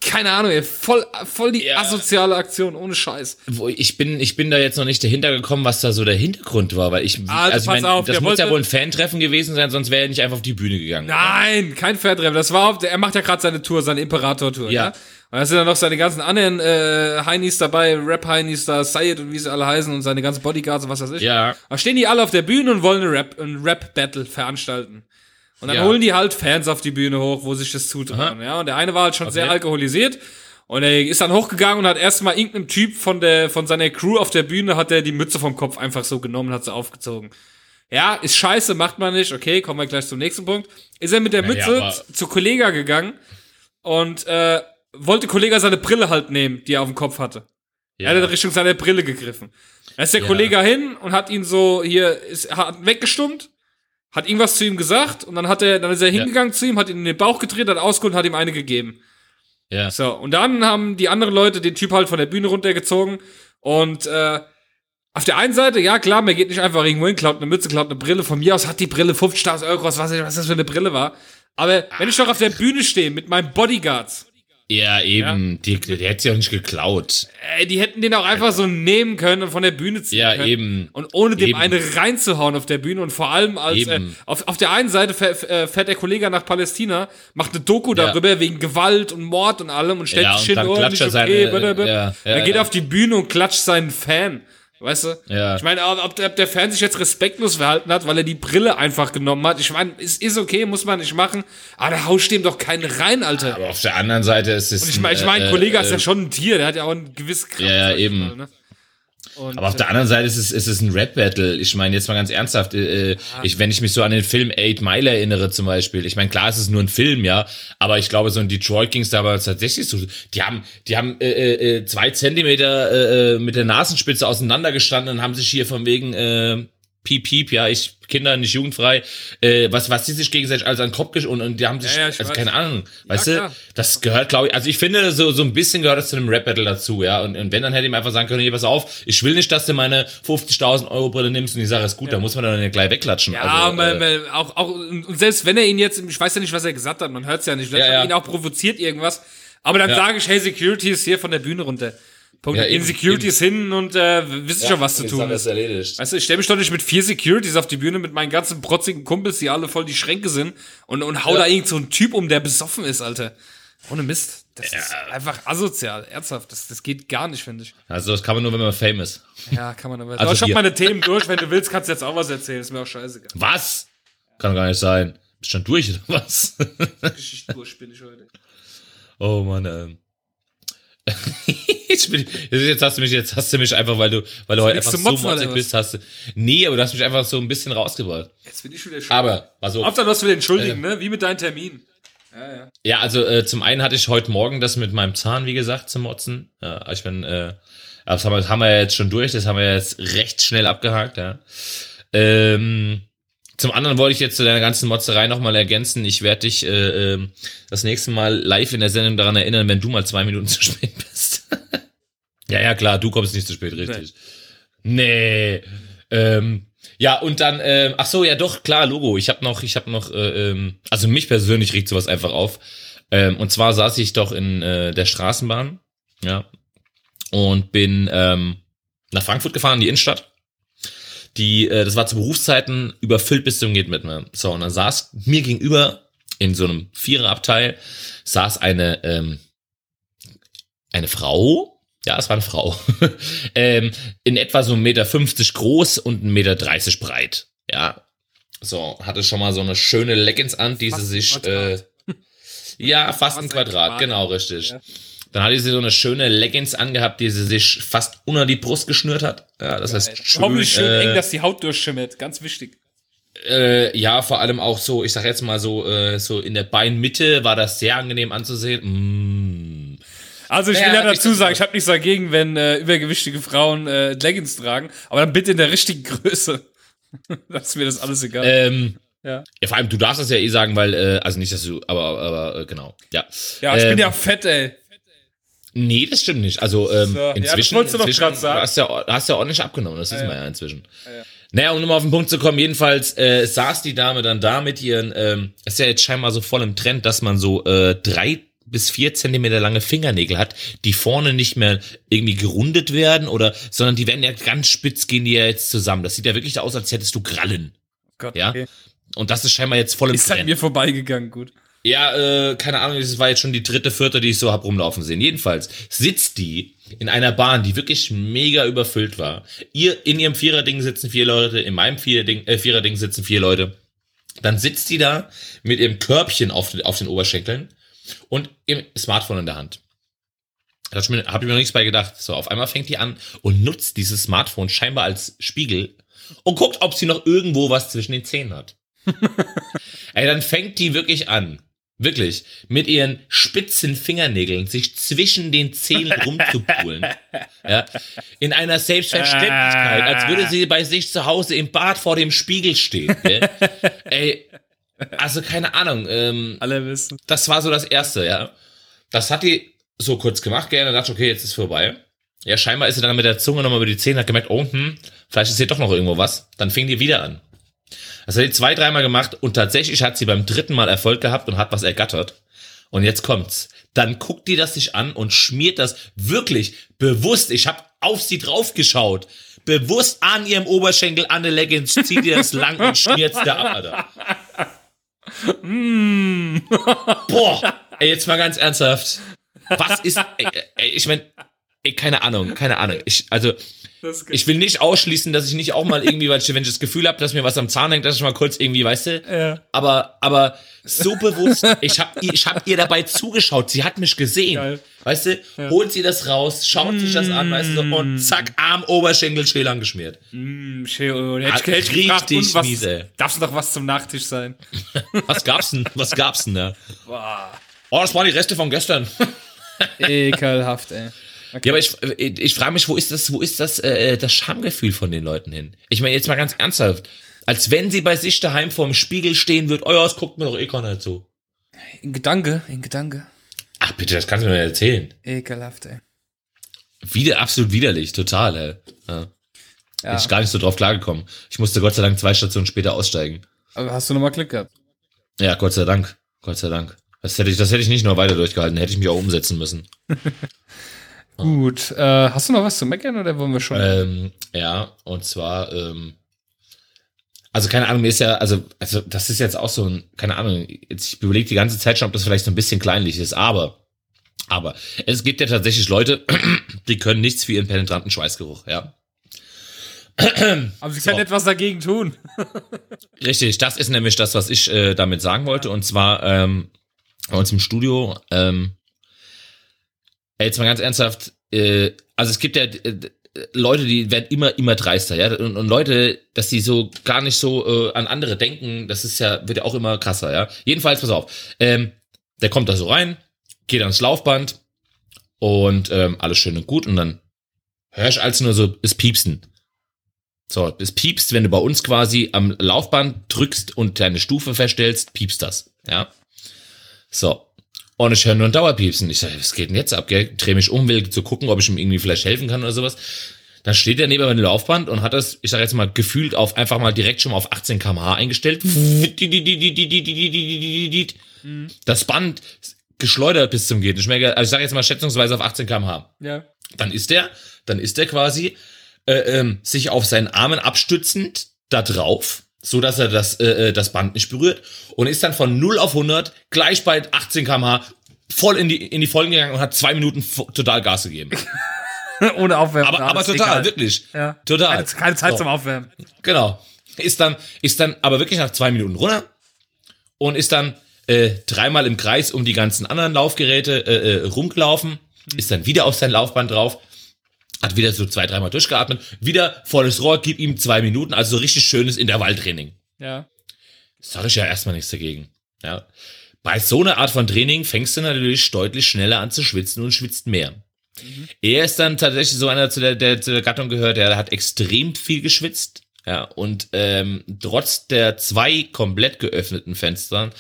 keine Ahnung, ey, voll, voll die ja. asoziale Aktion, ohne Scheiß. Ich bin, ich bin da jetzt noch nicht dahinter gekommen, was da so der Hintergrund war, weil ich, also, also mein, auf, das muss ja wohl ein Fantreffen gewesen sein, sonst wäre er nicht einfach auf die Bühne gegangen. Nein, oder? kein Fantreffen. Das war auf, er macht ja gerade seine Tour, seine Imperator-Tour, ja. ja? Und da sind dann noch seine ganzen anderen äh, Heinis dabei, Rap-Heinis da, Sayed und wie sie alle heißen und seine ganzen Bodyguards und was weiß ich. Ja. Da stehen die alle auf der Bühne und wollen Rap, ein Rap-Battle veranstalten. Und dann ja. holen die halt Fans auf die Bühne hoch, wo sich das zutrauen, ja. Und der eine war halt schon okay. sehr alkoholisiert und er ist dann hochgegangen und hat erstmal irgendeinem Typ von der, von seiner Crew auf der Bühne hat er die Mütze vom Kopf einfach so genommen und hat sie aufgezogen. Ja, ist scheiße, macht man nicht. Okay, kommen wir gleich zum nächsten Punkt. Ist er mit der Mütze ja, zu Kollega gegangen und äh, wollte Kollege seine Brille halt nehmen, die er auf dem Kopf hatte. Ja. Er hat in Richtung seiner Brille gegriffen. Da ist der ja. Kollege hin und hat ihn so hier ist, hat weggestummt, hat irgendwas zu ihm gesagt und dann hat er, dann ist er hingegangen ja. zu ihm, hat ihn in den Bauch gedreht, hat ausgeholt und hat ihm eine gegeben. Ja. So, und dann haben die anderen Leute den Typ halt von der Bühne runtergezogen und äh, auf der einen Seite, ja klar, man geht nicht einfach irgendwo hin, klaut eine Mütze, klaut eine Brille. Von mir aus hat die Brille 50.000 Euro, was, was das für eine Brille war. Aber wenn ich doch auf der Bühne stehe mit meinen Bodyguards ja, eben. Ja. Die, die hätte sie auch nicht geklaut. Äh, die hätten den auch einfach so nehmen können und von der Bühne ziehen ja, können. Ja, eben. Und ohne dem eben. eine reinzuhauen auf der Bühne und vor allem als äh, auf, auf der einen Seite fährt, äh, fährt der Kollege nach Palästina, macht eine Doku ja. darüber wegen Gewalt und Mord und allem und stellt ja, sich hin, oh, nicht okay, seine, ja, ja, Dann geht er auf die Bühne und klatscht seinen Fan. Weißt du? Ja. Ich meine, ob, ob der Fan sich jetzt respektlos verhalten hat, weil er die Brille einfach genommen hat. Ich meine, ist, ist okay, muss man nicht machen. Aber da haust dem doch keinen rein, Alter. Aber auf der anderen Seite ist es. Und ich meine, ich mein, äh, Kollege äh, ist ja schon ein Tier, der hat ja auch ein gewisses Kraft. Ja, ja eben. Mal, ne? Und, aber auf der anderen Seite ist es, ist es ein Rap-Battle. Ich meine, jetzt mal ganz ernsthaft, äh, äh ich, wenn ich mich so an den Film Eight Mile erinnere zum Beispiel, ich meine, klar, es ist nur ein Film, ja, aber ich glaube, so ein Detroit Kings da war es tatsächlich so, die haben, die haben äh, äh, äh zwei Zentimeter äh, äh, mit der Nasenspitze auseinandergestanden und haben sich hier von wegen äh, piep, piep, ja, ich, Kinder nicht jugendfrei, äh, was, was die sich gegenseitig alles an den Kopf gesch und, und die haben sich, ja, ja, also weiß. keine Ahnung, weißt ja, du, das gehört, glaube ich, also ich finde, so, so ein bisschen gehört das zu einem Rap-Battle dazu, ja, und, und wenn, dann hätte ich ihm einfach sagen können, hier, pass auf, ich will nicht, dass du meine 50.000 Euro Brille nimmst und die Sache ist gut, da muss man dann gleich wegklatschen. Ja, also, man, äh, auch, auch, und selbst wenn er ihn jetzt, ich weiß ja nicht, was er gesagt hat, man hört es ja nicht, vielleicht ja, hat ihn auch provoziert irgendwas, aber dann sage ich, hey, Security ist hier von der Bühne runter. Punkt. Ja, eben, Securities eben. hin und äh, wissen ja, schon, was zu tun ist. Erledigt. Weißt du, ich stelle mich doch nicht mit vier Securities auf die Bühne mit meinen ganzen protzigen Kumpels, die alle voll die Schränke sind und, und hau ja. da irgend so einen Typ um, der besoffen ist, Alter. Ohne Mist. Das ja. ist einfach asozial, ernsthaft. Das, das geht gar nicht, finde ich. Also das kann man nur, wenn man famous. Ja, kann man aber. Also ich habe meine Themen durch. Wenn du willst, kannst du jetzt auch was erzählen. Ist mir auch scheißegal. Was? Kann gar nicht sein. Bist schon durch oder was? Richtig durch bin ich heute. Oh Mann, ähm. jetzt, bin, jetzt hast du mich, jetzt hast du mich einfach, weil du, weil du heute einfach so motzig bist, hast du. Nee, aber du hast mich einfach so ein bisschen rausgebracht. Jetzt bin ich wieder schuld. Aber, also. Hauptsache, du hast wieder entschuldigen, äh, ne? Wie mit deinem Termin. Ja, ja. ja also äh, zum einen hatte ich heute Morgen das mit meinem Zahn, wie gesagt, zum Motzen. Ja, ich bin, äh, das haben wir, das haben wir jetzt schon durch, das haben wir jetzt recht schnell abgehakt, ja. Ähm, zum anderen wollte ich jetzt zu deiner ganzen Motzerei nochmal ergänzen. Ich werde dich äh, äh, das nächste Mal live in der Sendung daran erinnern, wenn du mal zwei Minuten zu spät bist. ja, ja, klar, du kommst nicht zu spät, richtig. Nee. nee. Ähm, ja, und dann, äh, ach so, ja doch, klar, Logo. Ich habe noch, ich habe noch, äh, ähm, also mich persönlich regt sowas einfach auf. Ähm, und zwar saß ich doch in äh, der Straßenbahn, ja, und bin ähm, nach Frankfurt gefahren, in die Innenstadt die, äh, das war zu Berufszeiten überfüllt bis zum geht mit mir. So, und dann saß mir gegenüber in so einem Viererabteil saß eine, ähm, eine Frau, ja, es war eine Frau, ähm, in etwa so 1,50 Meter groß und 1,30 Meter breit. Ja, so, hatte schon mal so eine schöne Leggings an, die sie sich, äh, ja, fast ein Quadrat, genau, richtig. Ja. Dann hatte sie so eine schöne Leggings angehabt, die sie sich fast unter die Brust geschnürt hat. Ja, das ja, heißt schön, Hoffentlich schön äh, eng, dass die Haut durchschimmert. Ganz wichtig. Äh, ja, vor allem auch so, ich sag jetzt mal so, äh, so in der Beinmitte war das sehr angenehm anzusehen. Mm. Also ich will ja, dazu sagen, ich habe nichts dagegen, wenn äh, übergewichtige Frauen äh, Leggings tragen, aber dann bitte in der richtigen Größe. das ist mir das alles egal. Ähm, ja. ja. Vor allem, du darfst das ja eh sagen, weil, äh, also nicht, dass du, aber, aber äh, genau, ja. Ja, ich ähm, bin ja fett, ey. Nee, das stimmt nicht. Also ähm, so, inzwischen, ja, das inzwischen du sagen. hast ja, hast ja ordentlich abgenommen, das ja, wissen wir ja inzwischen. Ja, Naja, um nochmal auf den Punkt zu kommen, jedenfalls äh, saß die Dame dann da mit ihren, ähm, ist ja jetzt scheinbar so voll im Trend, dass man so äh, drei bis vier Zentimeter lange Fingernägel hat, die vorne nicht mehr irgendwie gerundet werden oder, sondern die werden ja ganz spitz, gehen die ja jetzt zusammen. Das sieht ja wirklich aus, als hättest du Krallen. Gott, ja. Okay. Und das ist scheinbar jetzt voll im ist Trend. Ist an mir vorbeigegangen, gut. Ja, äh, keine Ahnung, das war jetzt schon die dritte, vierte, die ich so hab rumlaufen sehen. Jedenfalls sitzt die in einer Bahn, die wirklich mega überfüllt war. Ihr in ihrem Viererding sitzen vier Leute, in meinem Viererding, äh, Viererding sitzen vier Leute. Dann sitzt die da mit ihrem Körbchen auf, auf den Oberschenkeln und im Smartphone in der Hand. Da habe ich mir noch nichts bei gedacht. So, auf einmal fängt die an und nutzt dieses Smartphone scheinbar als Spiegel und guckt, ob sie noch irgendwo was zwischen den Zähnen hat. Ey, dann fängt die wirklich an, Wirklich. Mit ihren spitzen Fingernägeln sich zwischen den Zähnen rumzupulen. ja. In einer Selbstverständlichkeit, als würde sie bei sich zu Hause im Bad vor dem Spiegel stehen. Gell? Ey, also keine Ahnung. Ähm, Alle wissen. Das war so das Erste, ja. Das hat die so kurz gemacht, dann dachte okay, jetzt ist vorbei. Ja, scheinbar ist sie dann mit der Zunge nochmal über die Zähne, hat gemerkt, oh, hm, vielleicht ist hier doch noch irgendwo was. Dann fing die wieder an. Das hat sie zwei, dreimal gemacht und tatsächlich hat sie beim dritten Mal Erfolg gehabt und hat was ergattert. Und jetzt kommt's. Dann guckt die das sich an und schmiert das wirklich bewusst. Ich habe auf sie draufgeschaut. Bewusst an ihrem Oberschenkel an der Leggings, zieht ihr das lang und schmiert's da ab, Alter. Mm. Boah, ey, jetzt mal ganz ernsthaft. Was ist, ey, ey, ich mein, ey, keine Ahnung, keine Ahnung. Ich, also, ich will nicht ausschließen, dass ich nicht auch mal irgendwie, weil ich, wenn ich das Gefühl habe, dass mir was am Zahn hängt, dass ich mal kurz irgendwie, weißt du, Ja. aber, aber so bewusst, ich hab, ihr- ich hab ihr dabei zugeschaut, sie hat mich gesehen, Geil. weißt du, holt sie das raus, schaut sich das an, weißt du, und zack, Arm, Oberschenkel, schön angeschmiert. Mm. Hätte Hat ich, hätte richtig und was, mies, ey. darf's noch was zum Nachtisch sein? Was gab's denn, was gab's denn da? Boah. Oh, das waren die Reste von gestern. Ekelhaft, ey. Ja, aber ich, ich frage mich, wo ist das, wo ist das, äh, das Schamgefühl von den Leuten hin? Ich meine, jetzt mal ganz ernsthaft. Als wenn sie bei sich daheim vorm Spiegel stehen wird, oh ja, das guckt mir doch eh keiner zu. In Gedanke, in Gedanke. Ach bitte, das kannst du mir nicht erzählen. Ekelhaft, ey. Wieder, absolut widerlich, total, ey. Ja. Ja. Bin ich gar nicht so drauf klargekommen. Ich musste Gott sei Dank zwei Stationen später aussteigen. Aber hast du nochmal Glück gehabt? Ja, Gott sei Dank. Gott sei Dank. Das hätte ich, das hätte ich nicht nur weiter durchgehalten, hätte ich mich auch umsetzen müssen. Gut. Äh, hast du noch was zu meckern oder wollen wir schon? Ähm, ja, und zwar, ähm, also keine Ahnung, mir ist ja, also, also das ist jetzt auch so ein, keine Ahnung, jetzt, ich überlege die ganze Zeit schon, ob das vielleicht so ein bisschen kleinlich ist, aber, aber es gibt ja tatsächlich Leute, die können nichts für ihren penetranten Schweißgeruch, ja. Aber sie so. kann etwas dagegen tun. Richtig, das ist nämlich das, was ich äh, damit sagen wollte. Und zwar ähm, bei uns im Studio, ähm, jetzt mal ganz ernsthaft, äh, also es gibt ja äh, Leute, die werden immer, immer dreister, ja. Und, und Leute, dass die so gar nicht so äh, an andere denken, das ist ja, wird ja auch immer krasser, ja. Jedenfalls, pass auf, ähm, der kommt da so rein, geht ans Laufband und ähm, alles schön und gut und dann hörst als nur so das Piepsen. So, es piepst, wenn du bei uns quasi am Laufband drückst und deine Stufe verstellst, piepst das. Ja. So. Und ich höre nur ein Dauerpiepsen. Ich sage, was geht denn jetzt ab? Gell? Dreh mich um, will zu gucken, ob ich ihm irgendwie vielleicht helfen kann oder sowas. Dann steht er neben meinem Laufband und hat das, ich sage jetzt mal, gefühlt auf einfach mal direkt schon mal auf 18 kmh eingestellt. Das Band geschleudert bis zum geht nicht mehr. Also ich sage jetzt mal schätzungsweise auf 18 kmh Ja. dann ist der, dann ist der quasi äh, ähm, sich auf seinen Armen abstützend da drauf, so dass er das äh, äh, das Band nicht berührt und ist dann von 0 auf 100 gleich bei 18 km/h voll in die in die Vollen gegangen und hat zwei Minuten total Gas gegeben. Ohne Aufwärmen. Aber aber total, egal. wirklich, Ja. total. Keine, keine Zeit So. zum Aufwärmen. Genau. Ist dann, ist dann aber wirklich nach zwei Minuten runter und ist dann äh, dreimal im Kreis um die ganzen anderen Laufgeräte äh, äh, rumgelaufen, ist dann wieder auf sein Laufband drauf, hat wieder so zwei, dreimal durchgeatmet, wieder volles Rohr, gib ihm zwei Minuten, also so richtig schönes Intervalltraining. Ja. Sag ich ja erstmal nichts dagegen. Ja. Bei so einer Art von Training fängst du natürlich deutlich schneller an zu schwitzen und schwitzt mehr. Er ist dann tatsächlich so einer, zu der, der zu der Gattung gehört, der hat extrem viel geschwitzt. Ja, und ähm, trotz der zwei komplett geöffneten Fenstern,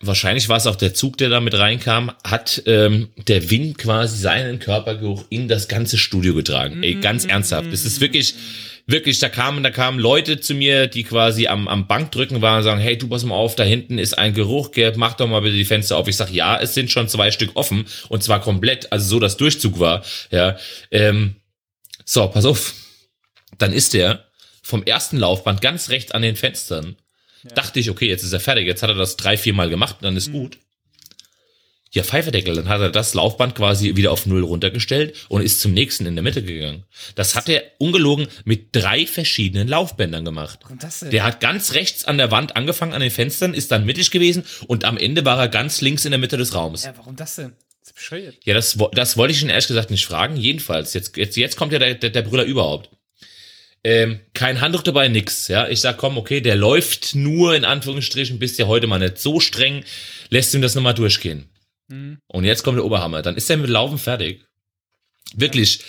wahrscheinlich war es auch der Zug, der da mit reinkam, hat ähm, der Wind quasi seinen Körpergeruch in das ganze Studio getragen. Ey, ganz ernsthaft. Das ist wirklich, wirklich, da kamen, da kamen Leute zu mir, die quasi am, am Bankdrücken waren und sagen, hey, du pass mal auf, da hinten ist ein Geruch, gell, mach doch mal bitte die Fenster auf. Ich sag, ja, es sind schon zwei Stück offen und zwar komplett, also so, dass Durchzug war. Ja, ähm, so, pass auf. Dann ist der vom ersten Laufband ganz rechts an den Fenstern. Dachte ich, okay, jetzt ist er fertig, jetzt hat er das drei, vier Mal gemacht, dann ist gut. Ja, Pfeiferdeckel, dann hat er das Laufband quasi wieder auf Null runtergestellt und ist zum nächsten in der Mitte gegangen. Das hat er ungelogen mit drei verschiedenen Laufbändern gemacht. Warum das denn? Der hat ganz rechts an der Wand angefangen, an den Fenstern, ist dann mittig gewesen und am Ende war er ganz links in der Mitte des Raums. ja, warum das denn? Das ist bescheuert. Ja, das, das wollte ich ihn ehrlich gesagt nicht fragen. Jedenfalls, jetzt, jetzt, jetzt kommt ja der, der, der Brüller überhaupt. Ähm, kein Handtuch dabei, nix. Ja, ich sag, komm, okay, der läuft nur in Anführungsstrichen, bist ja heute mal nicht so streng. lässt ihm das nochmal durchgehen. Mhm. Und jetzt kommt der Oberhammer. Dann ist er mit Laufen fertig. Wirklich. Ja.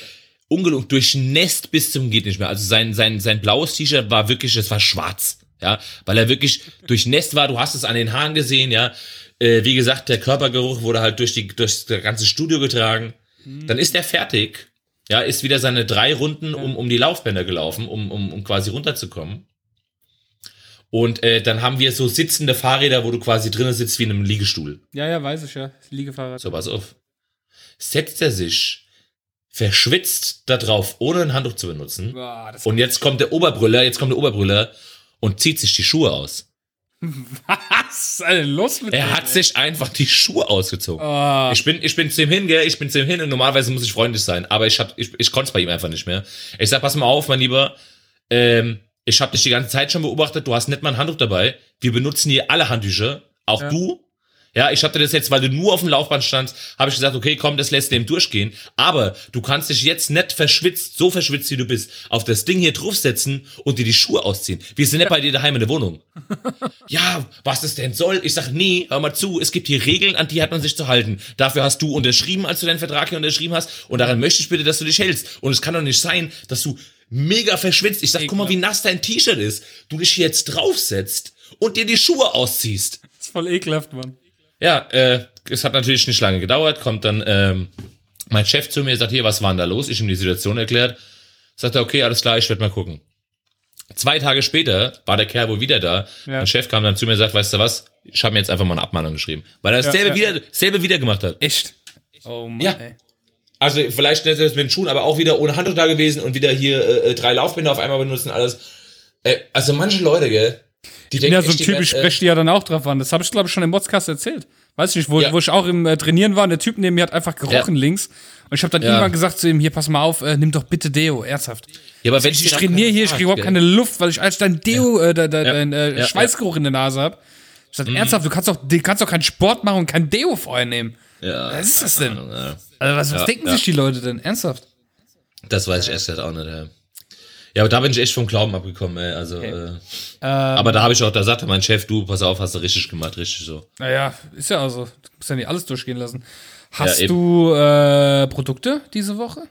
Ungelogen, durchnässt bis zum geht nicht mehr. Also sein, sein, sein blaues T-Shirt war wirklich, es war schwarz. Ja, weil er wirklich durchnässt war. Du hast es an den Haaren gesehen, ja. Äh, wie gesagt, der Körpergeruch wurde halt durch die, durch das ganze Studio getragen. Mhm. Dann ist er fertig. Ja, ist wieder seine drei Runden um, um die Laufbänder gelaufen, um, um, um quasi runterzukommen. Und äh, dann haben wir so sitzende Fahrräder, wo du quasi drinnen sitzt wie in einem Liegestuhl. Ja, ja, weiß ich ja. Liegefahrrad. So, pass auf. Setzt er sich verschwitzt da drauf, ohne ein Handtuch zu benutzen. Boah, und jetzt kommt der Oberbrüller, jetzt kommt der Oberbrüller und zieht sich die Schuhe aus. Was? Was ist los mit Er hat ey? sich einfach die Schuhe ausgezogen. Oh. Ich bin, ich bin zu ihm hin, gell? Ich bin zu ihm hin und normalerweise muss ich freundlich sein, aber ich hab, ich, ich konnte es bei ihm einfach nicht mehr. Ich sag, pass mal auf, mein Lieber, ähm, ich habe dich die ganze Zeit schon beobachtet, du hast nicht mal ein Handtuch dabei. Wir benutzen hier alle Handtücher, auch ja. du. Ja, ich hatte das jetzt, weil du nur auf dem Laufband standst, habe ich gesagt, okay, komm, das lässt dem durchgehen. Aber du kannst dich jetzt nicht verschwitzt, so verschwitzt wie du bist, auf das Ding hier draufsetzen und dir die Schuhe ausziehen. Wir sind nicht bei dir daheim in der Wohnung. ja, was es denn soll? Ich sag, nee, hör mal zu, es gibt hier Regeln, an die hat man sich zu halten. Dafür hast du unterschrieben, als du deinen Vertrag hier unterschrieben hast. Und daran möchte ich bitte, dass du dich hältst. Und es kann doch nicht sein, dass du mega verschwitzt. Ich sag, guck mal, wie nass dein T-Shirt ist. Du dich hier jetzt draufsetzt und dir die Schuhe ausziehst. Das ist voll ekelhaft, Mann. Ja, äh, es hat natürlich nicht lange gedauert, kommt dann ähm, mein Chef zu mir, sagt, hier, was war denn da los? Ich ihm die Situation erklärt. Sagt er, okay, alles klar, ich werde mal gucken. Zwei Tage später war der Kerl wohl wieder da. Ja. Mein Chef kam dann zu mir und sagt, weißt du was, ich habe mir jetzt einfach mal eine Abmahnung geschrieben. Weil er dasselbe, ja, ja. Wieder, selbe wieder gemacht hat. Echt? Oh Mann, ja. Ey. Also vielleicht nicht das mit den Schuhen, aber auch wieder ohne Handtuch da gewesen und wieder hier äh, äh drei Laufbänder auf einmal benutzen, alles. Äh, also manche Leute, gell, die ich bin ja so ein Typ, ich spreche die ja dann auch drauf an. Das habe ich, glaube ich, schon im Podcast erzählt. Weiß ich nicht, wo, ja. wo ich auch im äh, Trainieren war und der Typ neben mir hat einfach gerochen ja. links. Und ich habe dann ja. irgendwann gesagt zu ihm, hier, pass mal auf, äh, nimm doch bitte Deo, ernsthaft. Ja, aber wenn ich, ich trainiere hier, ich kriege überhaupt keine Luft, weil ich als dein Deo, äh, dein, dein äh, Schweißgeruch in der Nase hab. Ich sag, mhm. ernsthaft, du kannst doch, du kannst doch keinen Sport machen und kein Deo vorher nehmen. Ja. Was ist das denn? Also was, was denken sich die Leute denn? Ernsthaft? Das weiß ich erst auch nicht, ja. Ja, aber da bin ich echt vom Glauben abgekommen, ey. Also, okay. äh, ähm, aber da habe ich auch, da sagte mein Chef, du, pass auf, hast du richtig gemacht, richtig so. Naja, ist ja also, du musst ja nicht alles durchgehen lassen. Hast ja, du äh, Produkte diese Woche?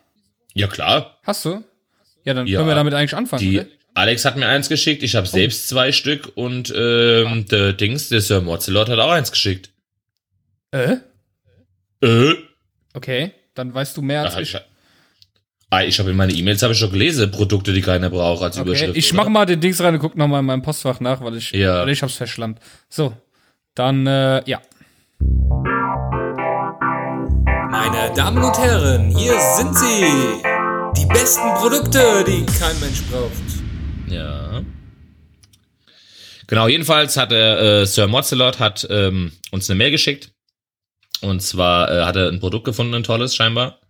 Ja, klar. Hast du? Ja, dann ja, können wir damit eigentlich anfangen. Die, oder? Alex hat mir eins geschickt, ich habe oh. selbst zwei Stück und ähm, der Dings, der Sir Mozelot hat auch eins geschickt. Äh? Äh? Okay, dann weißt du mehr als Ach, ich. Ah, ich habe in meine E-Mails habe ich schon gelesen, Produkte, die keiner braucht als okay, Überschrift. Ich oder? mach mal den Dings rein und guck noch mal in meinem Postfach nach, weil ich, ja. weil ich hab's verschlammt. So, dann äh, ja. Meine Damen und Herren, hier sind sie. Die besten Produkte, die kein Mensch braucht. Ja. Genau, jedenfalls hat er, äh, Sir Mozelot hat ähm, uns eine Mail geschickt. Und zwar äh, hat er ein Produkt gefunden, ein tolles scheinbar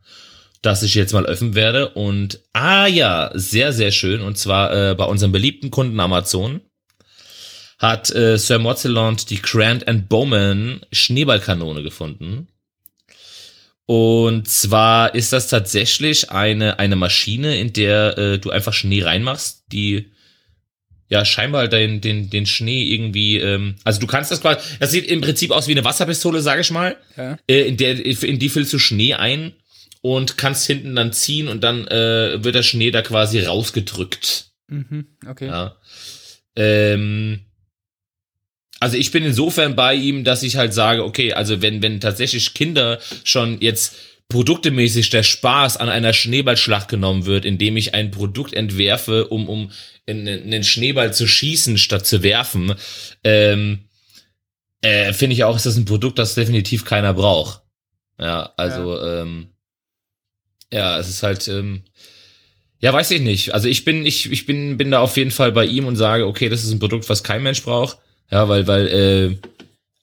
das ich jetzt mal öffnen werde. Und ah ja, sehr, sehr schön. Und zwar äh, bei unserem beliebten Kunden Amazon hat äh, Sir Mozillant die Grant and Bowman Schneeballkanone gefunden. Und zwar ist das tatsächlich eine, eine Maschine, in der äh, du einfach Schnee reinmachst, die ja scheinbar den, den, den Schnee irgendwie, ähm, also du kannst das quasi, das sieht im Prinzip aus wie eine Wasserpistole, sag ich mal. Ja. Äh, in, der, in die füllst du Schnee ein und kannst hinten dann ziehen und dann äh, wird der Schnee da quasi rausgedrückt. Mhm, okay. Ja. Ähm, also ich bin insofern bei ihm, dass ich halt sage, okay, also wenn, wenn tatsächlich Kinder schon jetzt produktemäßig der Spaß an einer Schneeballschlacht genommen wird, indem ich ein Produkt entwerfe, um, um einen Schneeball zu schießen statt zu werfen, ähm, äh, finde ich auch, ist das ein Produkt, das definitiv keiner braucht. Ja, also ja. ähm, ja, es ist halt, ähm, ja, weiß ich nicht. Also ich bin, ich, ich bin, bin da auf jeden Fall bei ihm und sage, okay, das ist ein Produkt, was kein Mensch braucht. Ja, weil, weil, äh,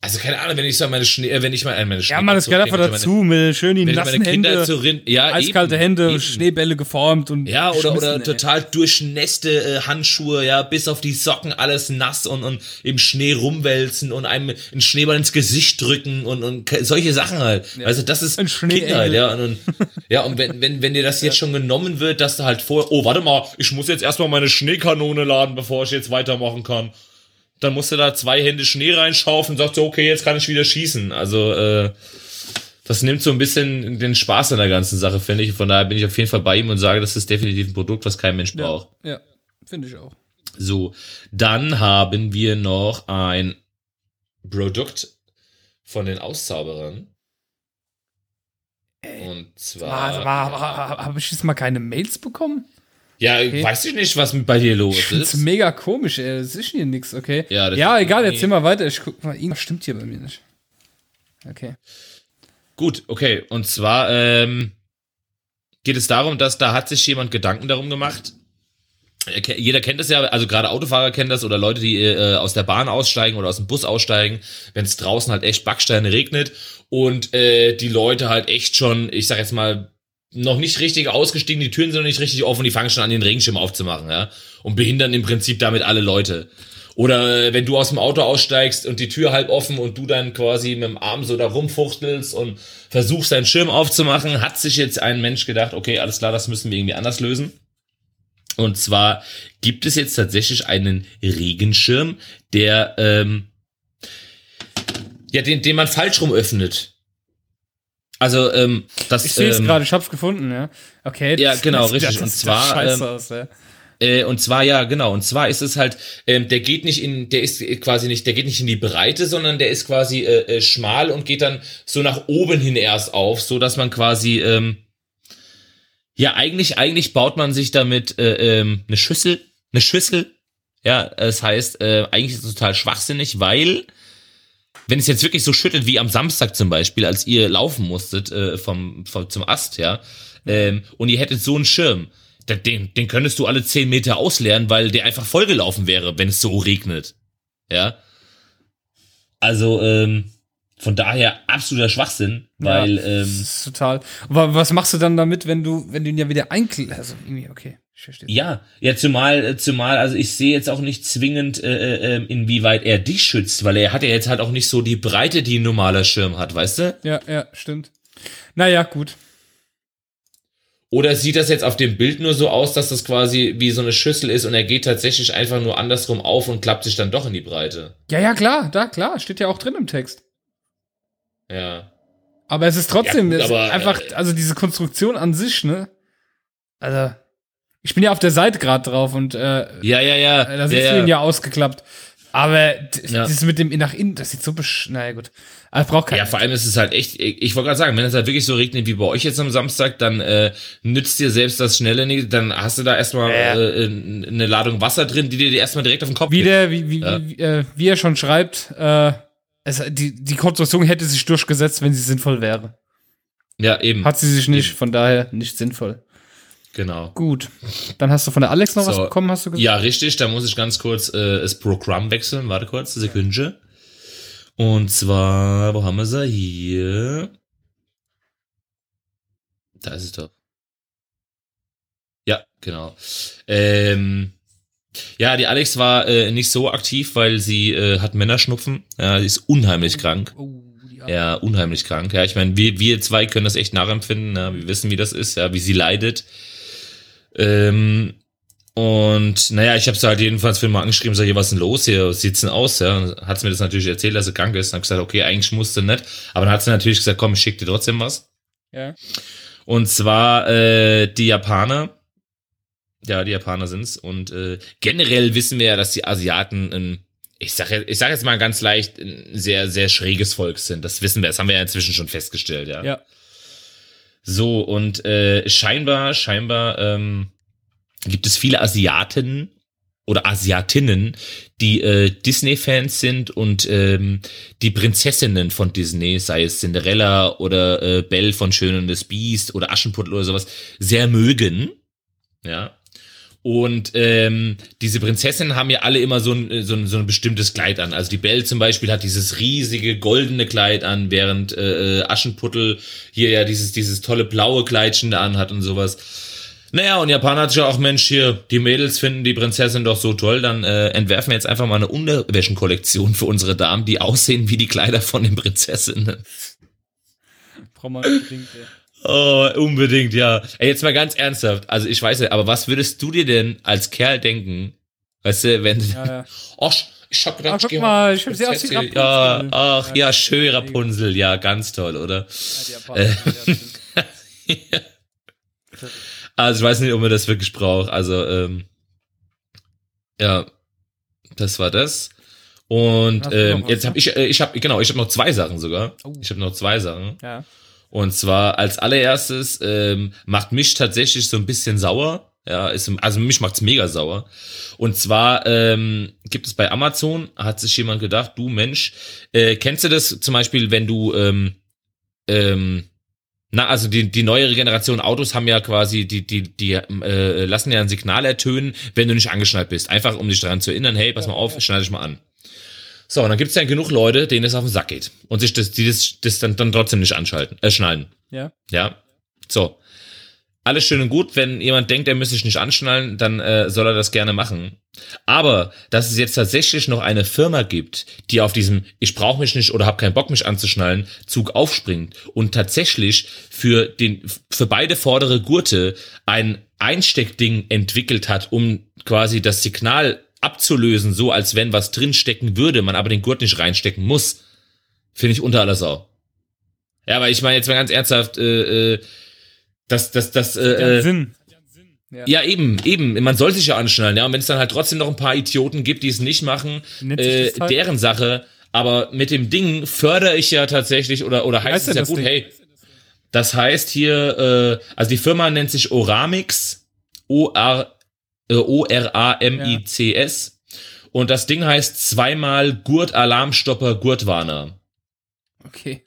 also keine Ahnung, wenn ich so meine Schnee, äh, wenn ich mal meine Schnee. Ja, man, das gehört einfach dazu, mit schön die nassen Hände, zu ja, eiskalte eben, Hände, eben. Schneebälle geformt und ja oder oder ey. total durchnässte äh, Handschuhe, ja, bis auf die Socken alles nass und und im Schnee rumwälzen und einem einen Schneeball ins Gesicht drücken und und solche Sachen halt. Ja. Also das ist Kindheit, ja und, ja und wenn wenn wenn dir das jetzt schon genommen wird, dass du halt vor, oh warte mal, ich muss jetzt erstmal meine Schneekanone laden, bevor ich jetzt weitermachen kann dann musst du da zwei Hände Schnee reinschaufen und sagst so, okay, jetzt kann ich wieder schießen. Also, äh, das nimmt so ein bisschen den Spaß an der ganzen Sache, finde ich. Von daher bin ich auf jeden Fall bei ihm und sage, das ist definitiv ein Produkt, was kein Mensch braucht. Ja, ja finde ich auch. So, dann haben wir noch ein Produkt von den Auszauberern. Und zwar. Habe ich jetzt mal keine Mails bekommen? Ja, okay. weiß ich nicht, was bei dir los ist. Das ist mega komisch, ey. Das ist hier nix, okay? Ja, ja egal, erzähl mal weiter. Ich guck mal, irgendwas stimmt hier bei mir nicht. Okay. Gut, okay. Und zwar ähm, geht es darum, dass da hat sich jemand Gedanken darum gemacht. Jeder kennt das ja, also gerade Autofahrer kennen das oder Leute, die äh, aus der Bahn aussteigen oder aus dem Bus aussteigen, wenn es draußen halt echt Backsteine regnet und äh, die Leute halt echt schon, ich sag jetzt mal, noch nicht richtig ausgestiegen, die Türen sind noch nicht richtig offen, die fangen schon an, den Regenschirm aufzumachen, ja, und behindern im Prinzip damit alle Leute. Oder äh, wenn du aus dem Auto aussteigst und die Tür halb offen und du dann quasi mit dem Arm so da rumfuchtelst und versuchst deinen Schirm aufzumachen, hat sich jetzt ein Mensch gedacht, okay, alles klar, das müssen wir irgendwie anders lösen. Und zwar gibt es jetzt tatsächlich einen Regenschirm, der ähm, ja, den, den man falsch rum öffnet. Also, ähm, das. Ich sehe es ähm, gerade, ich hab's gefunden, ja. Okay. Ja, genau, das, richtig. Das, und zwar. Ähm, aus, ja. Äh, und zwar ja, genau. Und zwar ist es halt, ähm, der geht nicht in, der ist quasi nicht, der geht nicht in die Breite, sondern der ist quasi äh, äh, schmal und geht dann so nach oben hin erst auf, so dass man quasi ähm, ja eigentlich eigentlich baut man sich damit äh, ähm, eine Schüssel, eine Schüssel. Ja, das heißt, äh, eigentlich ist es total schwachsinnig, weil wenn es jetzt wirklich so schüttet wie am Samstag zum Beispiel, als ihr laufen musstet äh, vom, vom zum Ast, ja, ähm, und ihr hättet so einen Schirm, den, den könntest du alle zehn Meter ausleeren, weil der einfach vollgelaufen wäre, wenn es so regnet. Ja. Also, ähm, von daher absoluter Schwachsinn, weil ja, ähm, total. Aber was machst du dann damit, wenn du, wenn du ihn ja wieder einklebst? Also irgendwie, okay. Ja, ja, zumal, äh, zumal, also ich sehe jetzt auch nicht zwingend, äh, äh, ähm, inwieweit er dich schützt, weil er hat ja jetzt halt auch nicht so die Breite, die ein normaler Schirm hat, weißt du? Ja, ja, stimmt. Naja, gut. Oder sieht das jetzt auf dem Bild nur so aus, dass das quasi wie so eine Schüssel ist und er geht tatsächlich einfach nur andersrum auf und klappt sich dann doch in die Breite? Ja, ja, klar, da, klar, steht ja auch drin im Text. Ja. Aber es ist trotzdem ja, gut, aber, einfach, äh, also diese Konstruktion an sich, ne? Also, ich bin ja auf der Seite gerade drauf und äh, ja, ja, ja, da sieht ja, ja. ja ausgeklappt. Aber ja. das mit dem nach innen, das sieht so besch naja gut. Aber braucht keinen. Ja, vor allem ist es halt echt, ich wollte gerade sagen, wenn es halt wirklich so regnet wie bei euch jetzt am Samstag, dann äh, nützt dir selbst das Schnelle nicht, dann hast du da erstmal ja. äh, eine Ladung Wasser drin, die dir erstmal direkt auf den Kopf wie der, wie, wie, ja. wie, äh, wie er schon schreibt, äh, es, die, die Konstruktion hätte sich durchgesetzt, wenn sie sinnvoll wäre. Ja, eben. Hat sie sich nicht, eben. von daher nicht sinnvoll. Genau. Gut. Dann hast du von der Alex noch so, was bekommen, hast du gesagt? Ja, richtig. Da muss ich ganz kurz äh, das Programm wechseln. Warte kurz, eine Sekunde. Und zwar, wo haben wir sie? Hier. Da ist es doch. Ja, genau. Ähm, ja, die Alex war äh, nicht so aktiv, weil sie äh, hat Männerschnupfen. Ja, sie ist unheimlich krank. Oh, ja, unheimlich krank. Ja, ich meine, wir, wir zwei können das echt nachempfinden. Ja, wir wissen, wie das ist, ja, wie sie leidet. Ähm, und naja, ich habe sie halt jedenfalls für mal angeschrieben, sag, hier, was ist denn los hier, sieht's denn aus? Ja, hat sie mir das natürlich erzählt, dass sie krank ist. Und hab gesagt, okay, eigentlich musste nicht. Aber dann hat sie natürlich gesagt, komm, ich schick dir trotzdem was. Ja. Und zwar äh, die Japaner. Ja, die Japaner sind's. Und äh, generell wissen wir ja, dass die Asiaten ein, ich sag, ich sag jetzt mal ganz leicht, ein sehr, sehr schräges Volk sind. Das wissen wir, das haben wir ja inzwischen schon festgestellt, ja. Ja. So, und äh, scheinbar, scheinbar ähm, gibt es viele Asiaten oder Asiatinnen, die äh, Disney-Fans sind und ähm, die Prinzessinnen von Disney, sei es Cinderella oder äh, Belle von Schön und das Biest oder Aschenputtel oder sowas, sehr mögen. Ja. Und ähm, diese Prinzessinnen haben ja alle immer so ein, so, ein, so ein bestimmtes Kleid an. Also die Belle zum Beispiel hat dieses riesige goldene Kleid an, während äh, äh Aschenputtel hier ja dieses, dieses tolle blaue Kleidchen da anhat und sowas. Naja, und Japan hat ja auch, Mensch, hier, die Mädels finden die Prinzessin doch so toll, dann äh, entwerfen wir jetzt einfach mal eine Unterwäschenkollektion für unsere Damen, die aussehen wie die Kleider von den Prinzessinnen. Braucht man unbedingt, ja. Oh, unbedingt, ja. Ey, jetzt mal ganz ernsthaft. Also ich weiß ja, aber was würdest du dir denn als Kerl denken, weißt du, wenn, ja, ja. Och, Ich hab gedacht, Ah, guck mal, ich hab sie aus wie Rapunzel. Ja, ach, ja, schön, Rapunzel. Ja, ganz toll, oder? Also, ich weiß nicht, ob man das wirklich braucht. Also, ähm, ja, das war das. Und ähm, jetzt habe ich, äh, ich habe genau, ich habe noch zwei Sachen sogar. Oh. Ich habe noch zwei Sachen. ja. Und zwar als allererstes ähm, macht mich tatsächlich so ein bisschen sauer. Ja, ist, also mich macht's mega sauer. Und zwar ähm, gibt es bei Amazon, hat sich jemand gedacht, du Mensch, äh, kennst du das zum Beispiel, wenn du ähm, ähm, na, also die, die neuere Generation Autos haben ja quasi, die, die, die äh, lassen ja ein Signal ertönen, wenn du nicht angeschnallt bist. Einfach um dich daran zu erinnern, hey, pass mal auf, schneide dich mal an. So, und dann gibt's ja genug Leute, denen es auf den Sack geht. Und sich das, die das, das dann, dann trotzdem nicht anschalten, äh, schnallen. Ja. Ja. So. Alles schön und gut, wenn jemand denkt, er müsste sich nicht anschnallen, dann äh, soll er das gerne machen. Aber dass es jetzt tatsächlich noch eine Firma gibt, die auf diesem Ich brauche mich nicht oder habe keinen Bock mich anzuschnallen Zug aufspringt und tatsächlich für den für beide vordere Gurte ein Einsteckding entwickelt hat, um quasi das Signal abzulösen, so als wenn was drinstecken würde, man aber den Gurt nicht reinstecken muss, finde ich unter aller Sau. Ja, aber ich meine jetzt mal ganz ernsthaft, äh, äh, das, das, das, Ja, äh, äh, Sinn. ja, eben, eben. Man soll sich ja anschnallen, ja. Und wenn es dann halt trotzdem noch ein paar Idioten gibt, die es nicht machen, äh, halt? deren Sache. Aber mit dem Ding fördere ich ja tatsächlich, oder, oder heißt heißt es ja gut, Ding? hey, das heißt hier, äh, also die Firma nennt sich Oramix, O-R, äh, O-R-A-M-I-C-S. Und das Ding heißt zweimal Gurt Alarmstopper Gurtwarner. Okay.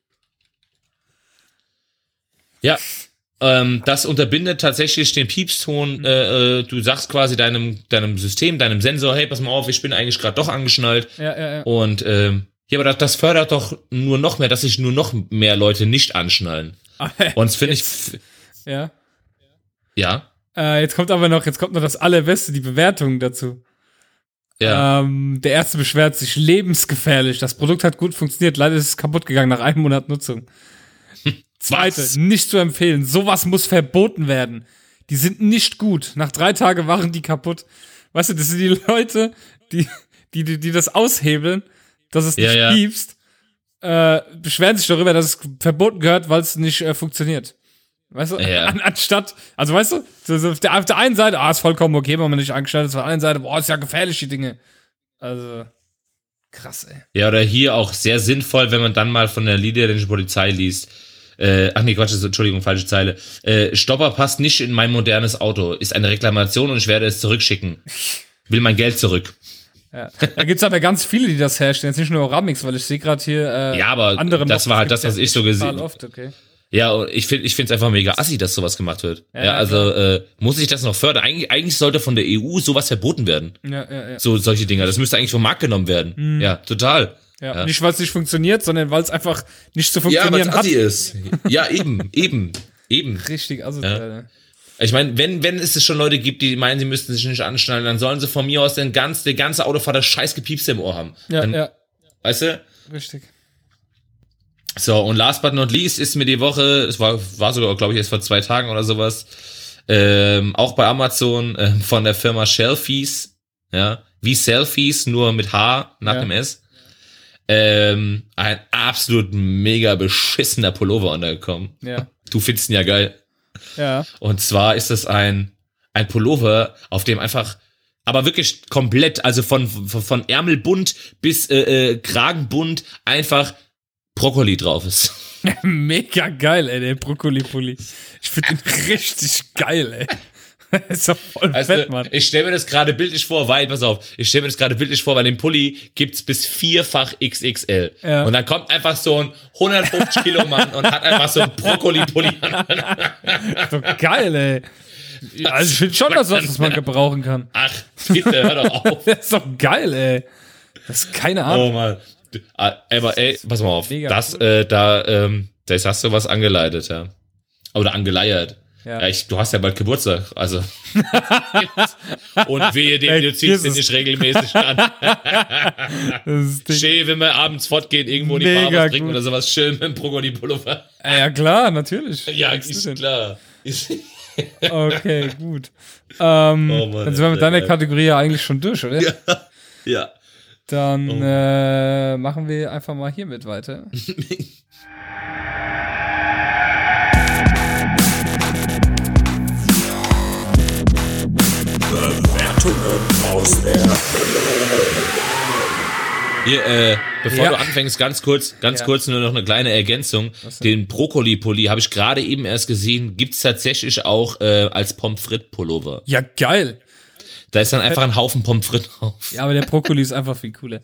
Ja. Ähm, das unterbindet tatsächlich den Piepston. Äh, äh, du sagst quasi deinem, deinem System, deinem Sensor, hey, pass mal auf, ich bin eigentlich gerade doch angeschnallt. Ja, ja, ja. Und ähm, ja, aber das, das fördert doch nur noch mehr, dass sich nur noch mehr Leute nicht anschnallen. Und das finde ich, ja. ja, Äh, jetzt kommt aber noch, jetzt kommt noch das Allerbeste, die Bewertung dazu. ja, Ähm, der erste beschwert sich lebensgefährlich. Das Produkt hat gut funktioniert, leider ist es kaputt gegangen nach einem Monat Nutzung. Zweite, Was? nicht zu empfehlen. Sowas muss verboten werden. Die sind nicht gut. Nach drei Tagen waren die kaputt. Weißt du, das sind die Leute, die, die, die, die das aushebeln, dass es nicht Ja, ja. piepst, äh, beschweren sich darüber, dass es verboten gehört, weil es nicht äh, funktioniert. Weißt du, Ja. An, anstatt, also weißt du, so, so auf, der, auf der einen Seite, ah, ist vollkommen okay, wenn man nicht angestellt ist, auf der anderen Seite, boah, ist ja gefährlich, die Dinge. Also, krass, ey. ja, oder hier auch sehr sinnvoll, wenn man dann mal von der niederländischen Polizei liest. Äh, ach nee, Quatsch, ist- Entschuldigung, falsche Zeile. Äh, Stopper passt nicht in mein modernes Auto. Ist eine Reklamation und ich werde es zurückschicken. Will mein Geld zurück. Ja. Da gibt's aber ganz viele, die das herstellen. Jetzt nicht nur Oramix, weil ich sehe gerade hier äh, Ja, aber andere das war halt das, was ich so gesehen oft, okay. Ja, und ich finde ich finde es einfach mega assi, dass sowas gemacht wird. Ja, Ja, also äh, muss ich das noch fördern? Eigentlich, eigentlich sollte von der EU sowas verboten werden. Ja, ja, ja. So solche Dinger. Das müsste eigentlich vom Markt genommen werden. Ja, total. ja. Ja. Nicht, weil es nicht funktioniert, sondern weil es einfach nicht zu Ja, funktionieren es hat. assi ist. Ja, eben, eben, eben. Richtig asozial. Ich meine, wenn, wenn es schon Leute gibt, die meinen, sie müssten sich nicht anschnallen, dann sollen sie von mir aus den ganz, der ganze Autofahrer scheiß Gepiepse im Ohr haben. Ja, dann, ja, ja, Weißt du? richtig. So, und last but not least ist mir die Woche, es war, war sogar, glaube ich, erst vor zwei Tagen oder sowas, ähm, auch bei Amazon ähm, von der Firma Shelfies, ja, wie Selfies, nur mit H nach Ja. dem S, ähm, ein absolut mega beschissener Pullover untergekommen. Ja, Du findest ihn ja geil. ja. Und zwar ist es ein, ein Pullover, auf dem einfach, aber wirklich komplett, also von, von, von Ärmelbund bis äh, äh, Kragenbund einfach Brokkoli drauf ist. Mega geil, ey, der Brokkoli-Pulli. Ich finde ihn richtig geil, ey. ist doch voll Also, fett, Mann. ich stelle mir das gerade bildlich vor, weil, pass auf, ich stelle mir das gerade bildlich vor, weil den Pulli gibt's bis vierfach XXL. Ja. Und dann kommt einfach so ein 150 Kilo Mann und hat einfach so einen Brokkoli-Pulli an. Doch geil, ey. Also ich finde schon, dass das was man gebrauchen kann. Ach, bitte, hör doch auf. Das ist doch geil, ey. Das ist keine Ahnung. Oh Mann. Ah, Aber ey, pass mal auf. Mega das, äh, da, ähm, das hast du was angeleitet, ja. Oder angeleiert. Ja. Ja, ich, du hast ja bald Geburtstag, also. Und wehe dem, du ziehst den nicht regelmäßig an. Schön, wenn wir abends fortgehen, irgendwo in die Bar was trinken oder sowas, schön mit dem Brokkoli-Pullover. Ja, klar, natürlich. Ja, ist klar. Ist, Okay, gut. Ähm, Oh Mann, dann sind wir mit deiner. Kategorie ja eigentlich schon durch, oder? ja. ja. Dann oh. äh, machen wir einfach mal hiermit weiter. Bewertungen aus der hier, äh, bevor ja. du anfängst, ganz kurz, ganz ja. kurz nur noch eine kleine Ergänzung. Den Brokkoli-Pulli habe ich gerade eben erst gesehen, gibt's tatsächlich auch äh, als Pommes frites Pullover. Ja, geil. Da ist dann einfach ein Haufen Pommes frites drauf. Ja, aber der Brokkoli ist einfach viel cooler.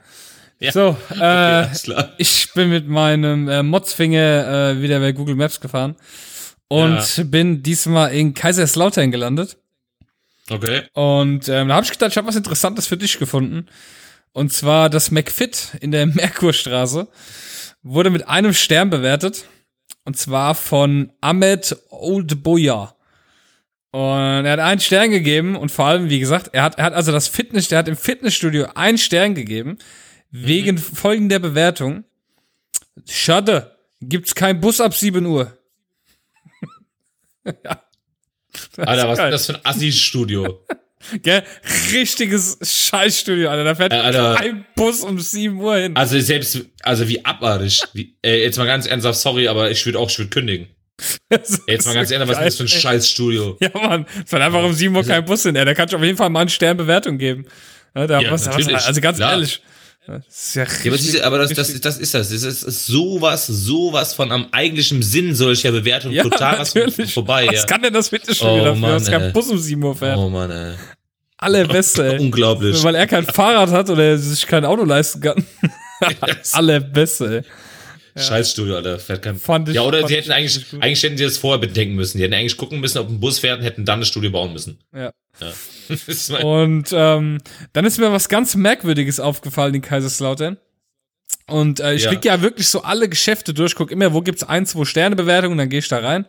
Ja. So, äh, okay, ich bin mit meinem äh, Motzfinger äh, wieder bei Google Maps gefahren und ja. bin diesmal in Kaiserslautern gelandet. Okay. Und ähm, da habe ich gedacht, ich habe was Interessantes für dich gefunden. Und zwar das McFit in der Merkurstraße wurde mit einem Stern bewertet. Und zwar von Ahmed Oldboya. Und er hat einen Stern gegeben und vor allem, wie gesagt, er hat, er hat also das Fitness, der hat im Fitnessstudio einen Stern gegeben, wegen mhm. folgender Bewertung. Schade, gibt's keinen Bus ab 7 Uhr. ja. Alter, was ist das für ein Assi-Studio? Gell? Richtiges Scheißstudio, Alter. Da fährt äh, Alter, ein Bus um 7 Uhr hin. Also selbst, also wie abartig. Wie, äh, jetzt mal ganz ernsthaft, sorry, aber ich würde auch, ich würde kündigen. jetzt mal ganz ernsthaft, was ist das für ein Scheißstudio? Ja, Mann. Es fährt einfach um 7 Uhr also kein Bus hin. Da kannst du auf jeden Fall mal eine Sternbewertung geben. Ja, da ja, was, also ganz klar. ehrlich. Das ist ja, ja aber, aber das, das, das ist das. Das ist sowas, sowas von am eigentlichen Sinn solcher Bewertung ja, total natürlich. vorbei. Was ja. kann denn das Fitnessstudio oh, dafür, Mann, dass kein Bus um 7 Uhr fährt? Oh Mann, ey. Allerbeste, ey. Unglaublich. Weil er kein Fahrrad hat oder sich kein Auto leisten kann. Allerbeste, ey. Ja. Scheißstudio, Alter. Fährt kein fand ich, ja, oder sie hätten eigentlich, eigentlich hätten sie das vorher bedenken müssen. Die hätten eigentlich gucken müssen, ob ein Bus fährt und hätten dann das Studio bauen müssen. Ja. ja. und ähm, dann ist mir was ganz Merkwürdiges aufgefallen in Kaiserslautern. Und äh, ich ja. ja wirklich so alle Geschäfte durch, guck immer, wo gibt's ein, zwei Sterne Bewertungen, dann gehe ich da rein.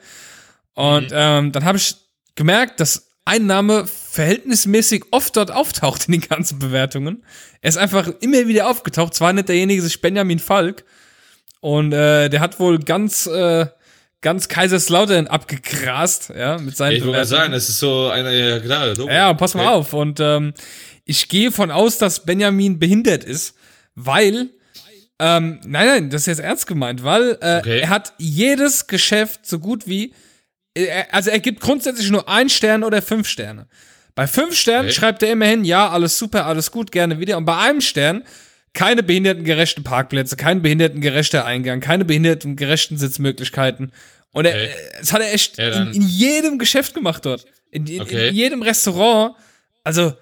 Und mhm. ähm, dann habe ich gemerkt, dass ein Name verhältnismäßig oft dort auftaucht in den ganzen Bewertungen. Er ist einfach immer wieder aufgetaucht. Zwar nicht derjenige, sich Benjamin Falk. Und äh, der hat wohl ganz, äh, ganz Kaiserslautern abgegrast, ja, mit seinen ja, Ich wollte sagen, das ist so eine, ja klar. So. Ja, pass mal okay. auf. Und ähm, ich gehe von aus, dass Benjamin behindert ist, weil ähm, nein, nein, das ist jetzt ernst gemeint, weil äh, okay. er hat jedes Geschäft so gut wie äh, also er gibt grundsätzlich nur ein Stern oder fünf Sterne. Bei fünf Sternen okay. schreibt er immerhin, ja, alles super, alles gut, gerne wieder. Und bei einem Stern keine behindertengerechten Parkplätze, kein behindertengerechter Eingang, keine behindertengerechten Sitzmöglichkeiten. Und er, okay. das hat er echt ja, in, in, jedem Geschäft gemacht dort. In, in, okay. in, jedem Restaurant. Also,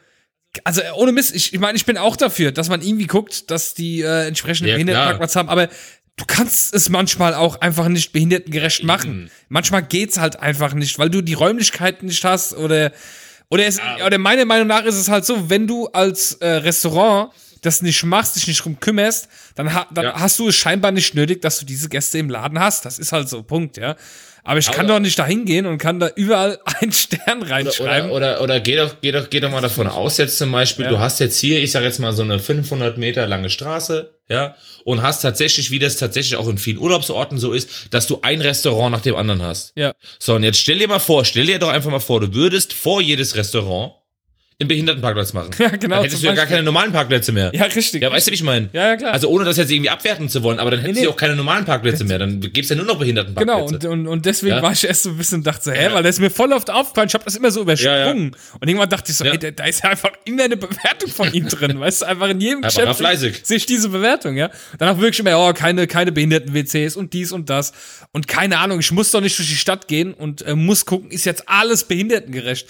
also ohne Mist, ich, ich meine, ich bin auch dafür, dass man irgendwie guckt, dass die äh, entsprechenden ja, Behindertenparkplätze haben, aber du kannst es manchmal auch einfach nicht behindertengerecht machen. Mhm. Manchmal geht's halt einfach nicht, weil du die Räumlichkeiten nicht hast oder oder es, ja. oder meiner Meinung nach ist es halt so, wenn du als äh, Restaurant das nicht machst, dich nicht drum kümmerst, dann, ha dann ja. hast du es scheinbar nicht nötig, dass du diese Gäste im Laden hast. Das ist halt so, Punkt, ja. Aber ich kann doch nicht da hingehen und kann da überall einen Stern reinschreiben. Oder, oder, oder, geh, doch, geh, doch, geh doch mal davon aus, jetzt zum Beispiel, ja. du hast jetzt hier, ich sag jetzt mal so eine 500 Meter lange Straße, ja, und hast tatsächlich, wie das tatsächlich auch in vielen Urlaubsorten so ist, dass du ein Restaurant nach dem anderen hast. Ja. So, und jetzt stell dir mal vor, stell dir doch einfach mal vor, du würdest vor jedes Restaurant einen Behindertenparkplatz machen. Ja, genau. Dann hättest du ja gar keine normalen Parkplätze mehr. Ja, richtig. Ja, weißt du, wie ich meine? Ja, ja, klar. Also ohne das jetzt irgendwie abwerten zu wollen, aber dann hättest nee, du auch keine normalen Parkplätze mehr. Dann gibt's ja nur noch Behindertenparkplätze. Genau, und, und, und deswegen ja? war ich erst so ein bisschen und dachte so, hä, weil das ist mir voll oft aufgefallen, ich habe das immer so übersprungen. Und irgendwann dachte ich so, ey, da, da ist ja einfach immer eine Bewertung von ihm drin, weißt du, einfach in jedem Geschäft fleißig. sehe ich diese Bewertung, ja. Danach wirklich immer, oh, keine, keine Behinderten-WCs und dies und das. Und keine Ahnung, ich muss doch nicht durch die Stadt gehen und äh, muss gucken, ist jetzt alles behindertengerecht.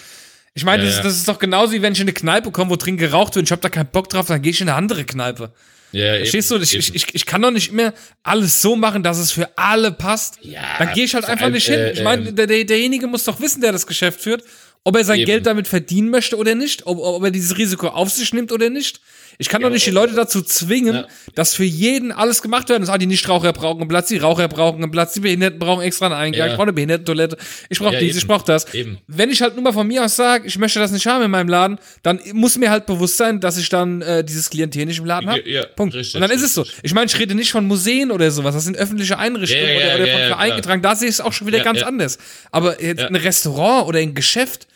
Ich meine, ja, das, das, ist doch genauso wie wenn ich in eine Kneipe komme, wo drin geraucht wird und ich habe da keinen Bock drauf, dann gehe ich in eine andere Kneipe. Ja, Verstehst du? Ich, ich, ich, ich kann doch nicht mehr alles so machen, dass es für alle passt. Ja, dann gehe ich halt einfach nicht hin. Äh, ich meine, ähm, der, derjenige muss doch wissen, der das Geschäft führt, ob er sein eben. Geld damit verdienen möchte oder nicht, ob, ob er dieses Risiko auf sich nimmt oder nicht. Ich kann ja, doch nicht die Leute dazu zwingen, ja. dass für jeden alles gemacht werden. Das die Nichtraucher brauchen einen Platz, die Raucher brauchen einen Platz, die Behinderten brauchen extra einen Eingang, ja. ich brauche eine Behindertentoilette, ich brauche dies, ich brauche das. Eben. Wenn ich halt nur mal von mir aus sage, ich möchte das nicht haben in meinem Laden, dann muss mir halt bewusst sein, dass ich dann äh, dieses Klientel nicht im Laden habe. Punkt. Richtig, Und dann ist es so. Ich meine, ich rede nicht von Museen oder sowas, das sind öffentliche Einrichtungen oder, oder von eingetragen. Da sehe ich es auch schon wieder ganz anders. Aber jetzt ein Restaurant oder ein Geschäft,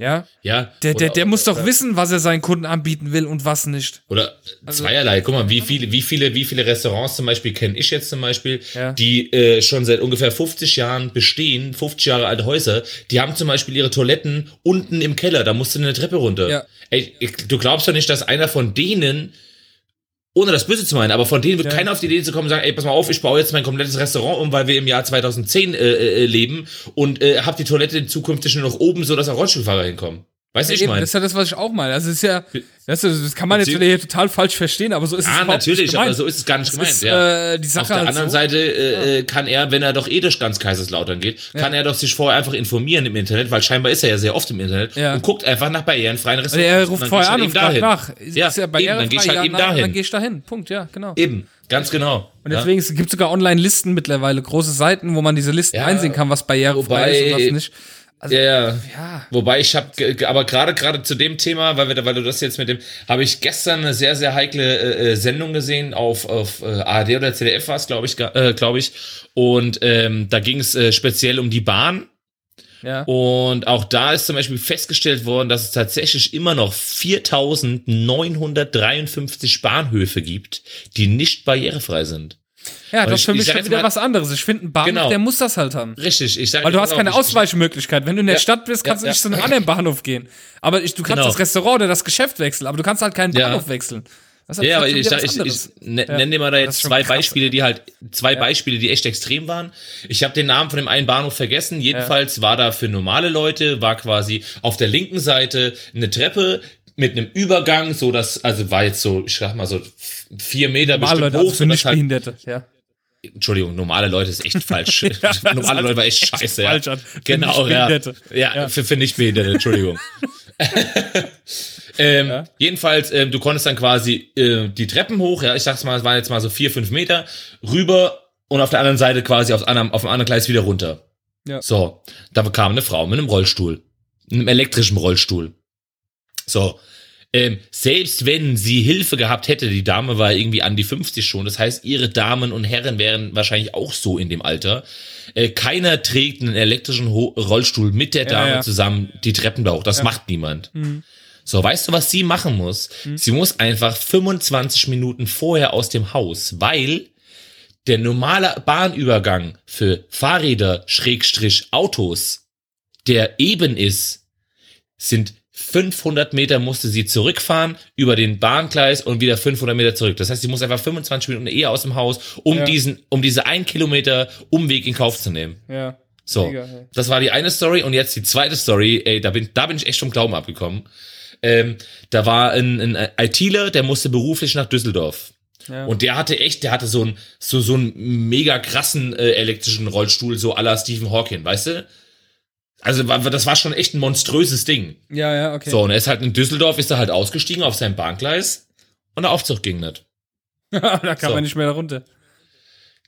Ja? Ja. Der, der, Oder- der muss doch oder- wissen, was er seinen Kunden anbieten will und was nicht. Oder zweierlei. Guck mal, wie viele, wie viele, wie viele Restaurants zum Beispiel kenne ich jetzt zum Beispiel, Ja. die äh, schon seit ungefähr 50 Jahren bestehen, 50 Jahre alte Häuser, die haben zum Beispiel ihre Toiletten unten im Keller, da musst du eine Treppe runter. Ja. Ey, ich, du glaubst doch nicht, dass einer von denen ohne das Böse zu meinen, aber von denen wird Ja. keiner auf die Idee zu kommen und sagen, ey, pass mal auf, ich baue jetzt mein komplettes Restaurant um, weil wir im Jahr 2010 äh, äh, leben und äh, hab die Toilette zukünftig nur noch oben, so dass auch Rollstuhlfahrer hinkommen. Weißt du, ich Eben, meine? das ist ja das, was ich auch meine. Also, es ist ja, das, ist, das kann man jetzt wieder total falsch verstehen, aber so ist es Ah, überhaupt natürlich, aber so ist es gar nicht Das gemeint. ist, ja. äh, die Sache Auf der halt anderen so. Seite äh, äh, kann er, wenn er doch eh durch ganz Kaiserslautern geht, kann er doch sich vorher einfach informieren im Internet, weil scheinbar ist er ja sehr oft im Internet Ja. und guckt einfach nach barrierenfreien Also Restaurants. er Und ruft dann vorher gehst an und halt fragt nach. Ja, ist ja eben, dann barrierefrei? gehst du halt Ja, eben dahin. Dann gehst du dahin. Punkt, ja, genau. Eben, ganz genau. Und deswegen, es gibt sogar Online-Listen mittlerweile, große Seiten, wo man diese Listen Ja, einsehen kann, was barrierefrei ist und was nicht. Also, Ja, ja. Wobei ich habe, aber gerade gerade zu dem Thema, weil wir, da- weil du das jetzt mit dem, habe ich gestern eine sehr sehr heikle äh, äh, Sendung gesehen auf auf äh, ARD oder ZDF war es, glaube ich, äh, glaube ich. Und ähm, da ging es äh, speziell um die Bahn. Ja. Und auch da ist zum Beispiel festgestellt worden, dass es tatsächlich immer noch 4.953 Bahnhöfe gibt, die nicht barrierefrei sind. Ja, das ist für ich mich schon wieder mal- was anderes. Ich finde, ein Bahnhof, Genau. der muss das halt haben. Richtig, ich sage Weil du hast keine Ausweichmöglichkeit. Wenn du in der Ja. Stadt bist, kannst Ja, du nicht ja. zu einem anderen Bahnhof gehen. Aber ich, du kannst Genau. das Restaurant oder das Geschäft wechseln, aber du kannst halt keinen. Bahnhof wechseln. Das Ja, aber ich, ich, ich ne, Ja. nenn dir mal da jetzt zwei krass. Beispiele, die halt, zwei Beispiele, die echt extrem waren. Ich habe den Namen von dem einen Bahnhof vergessen. Jedenfalls war da für normale Leute, war quasi auf der linken Seite eine Treppe mit einem Übergang, so dass, also war jetzt so, ich sag mal so vier Meter Normale Leute, hoch, also für sodass halt, Nichtbehinderte. Ja. Entschuldigung, normale Leute ist echt falsch. das normale Leute war echt scheiße. Ja. falsch an. Für Genau, ja. Ja, Ja. Für, für Nichtbehinderte, Entschuldigung. ähm, Ja. Jedenfalls, ähm, du konntest dann quasi äh, die Treppen hoch, ja, ich sag's mal, es waren jetzt mal so vier, fünf Meter, rüber und auf der anderen Seite quasi aufs anderen, auf dem anderen Gleis wieder runter. Ja. So, da kam eine Frau mit einem Rollstuhl, einem elektrischen Rollstuhl. So, ähm, selbst wenn sie Hilfe gehabt hätte, die Dame war irgendwie an die 50 schon, das heißt, ihre Damen und Herren wären wahrscheinlich auch so in dem Alter. Äh, keiner trägt einen elektrischen Ho Rollstuhl mit der Dame ja. zusammen die Treppen da hoch. Das macht niemand. So, weißt du, was sie machen muss? Sie muss einfach 25 Minuten vorher aus dem Haus, weil der normale Bahnübergang für Fahrräder, Schrägstrich Autos, der eben ist, sind 500 Meter musste sie zurückfahren über den Bahngleis und wieder 500 Meter zurück. Das heißt, sie muss einfach 25 Minuten eher aus dem Haus, um Ja. diesen, um diese ein Kilometer Umweg in Kauf zu nehmen. Ja. So, Mega, ey. das war die eine Story und jetzt die zweite Story. Ey, da bin, da bin ich echt vom Glauben abgekommen. Ähm, da war ein, ein ITler, der musste beruflich nach Düsseldorf. Ja. Und der hatte echt, der hatte so einen so, so einen mega krassen äh, elektrischen Rollstuhl, so la Stephen Hawking, weißt du? Also das war schon echt ein monströses Ding. Ja, ja, okay. So, und er ist halt in Düsseldorf, ist er halt ausgestiegen auf sein Bahngleis und der Aufzug ging nicht. da kann So. man nicht mehr runter.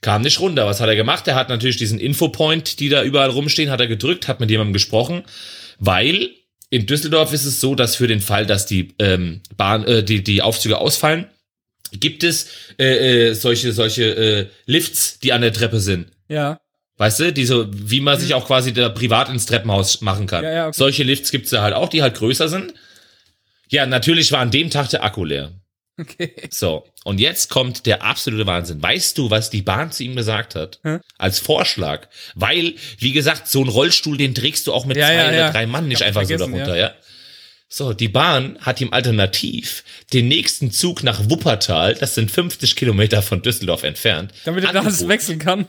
Kam nicht runter. Was hat er gemacht? Er hat natürlich diesen Infopoint, die da überall rumstehen, hat er gedrückt, hat mit jemandem gesprochen, weil in Düsseldorf ist es so, dass für den Fall, dass die ähm, Bahn, äh, die die Aufzüge ausfallen, gibt es äh, äh, solche solche äh, Lifts, die an der Treppe sind. Ja. Weißt du, die so, wie man sich auch quasi da privat ins Treppenhaus machen kann. Mhm. Ja, ja, okay. Solche Lifts gibt's da halt auch, die halt größer sind. Ja, natürlich war an dem Tag der Akku leer. Okay. So, und jetzt kommt der absolute Wahnsinn. Weißt du, was die Bahn zu ihm gesagt hat? Hä? Als Vorschlag. Weil, wie gesagt, so ein Rollstuhl, den trägst du auch mit Ja, zwei oder drei Mann nicht einfach so darunter, ja. So, die Bahn hat ihm alternativ den nächsten Zug nach Wuppertal, das sind 50 Kilometer von Düsseldorf entfernt, Damit er das wechseln kann.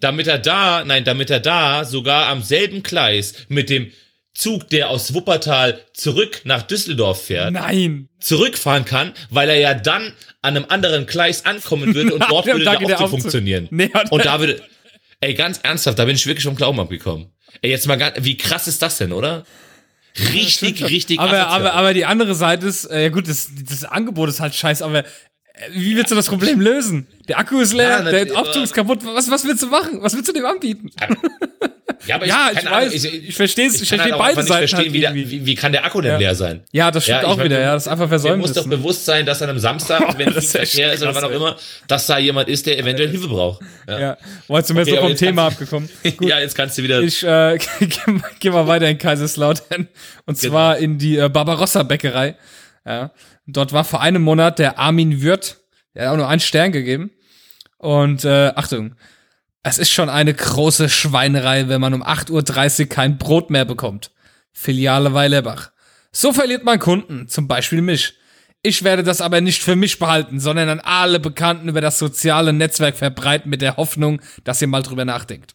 Damit er da, nein, damit er da sogar am selben Gleis mit dem Zug, der aus Wuppertal zurück nach Düsseldorf fährt, Nein. zurückfahren kann, weil er ja dann an einem anderen Gleis ankommen würde und dort würde der Aufzug funktionieren. Nee, und da würde, ey, ganz ernsthaft, da bin ich wirklich vom Glauben abgekommen. Ey, jetzt mal ganz, wie krass ist das denn, oder? Richtig, richtig Aber, asozial. aber, aber die andere Seite ist, äh, gut, das, das Angebot ist halt scheiße, aber Wie willst du das Problem lösen? Der Akku ist leer, Ja, der Aufzug ist kaputt. Was, was willst du machen? Was willst du dem anbieten? Ja, aber Ja, ich keine Ahnung, weiß, ich verstehe es, ich verstehe halt beide Seiten verstehen, halt wie, wie, wie kann der Akku denn Ja. leer sein? Ja, das stimmt Ja, ich auch mein, wieder, ja, das ist einfach Mir versäumt. muss doch ne? bewusst sein, dass an einem Samstag, wenn echt Verkehr ist oder wann auch immer, dass da jemand ist, der eventuell Hilfe braucht. Ja, Ja, war jetzt zumindest Okay, so vom Thema abgekommen. ja jetzt kannst du wieder. Ich äh, gehe mal- geh mal weiter in Kaiserslautern und Genau. zwar in die äh, Barbarossa Bäckerei. Ja, dort war vor einem Monat der Armin Würth, der hat auch nur einen Stern gegeben. Und äh, Achtung, es ist schon eine große Schweinerei, wenn man um 8.30 Uhr kein Brot mehr bekommt. Filiale Weilerbach. So verliert man Kunden, zum Beispiel mich. Ich werde das aber nicht für mich behalten, sondern an alle Bekannten über das soziale Netzwerk verbreiten mit der Hoffnung, dass ihr mal drüber nachdenkt.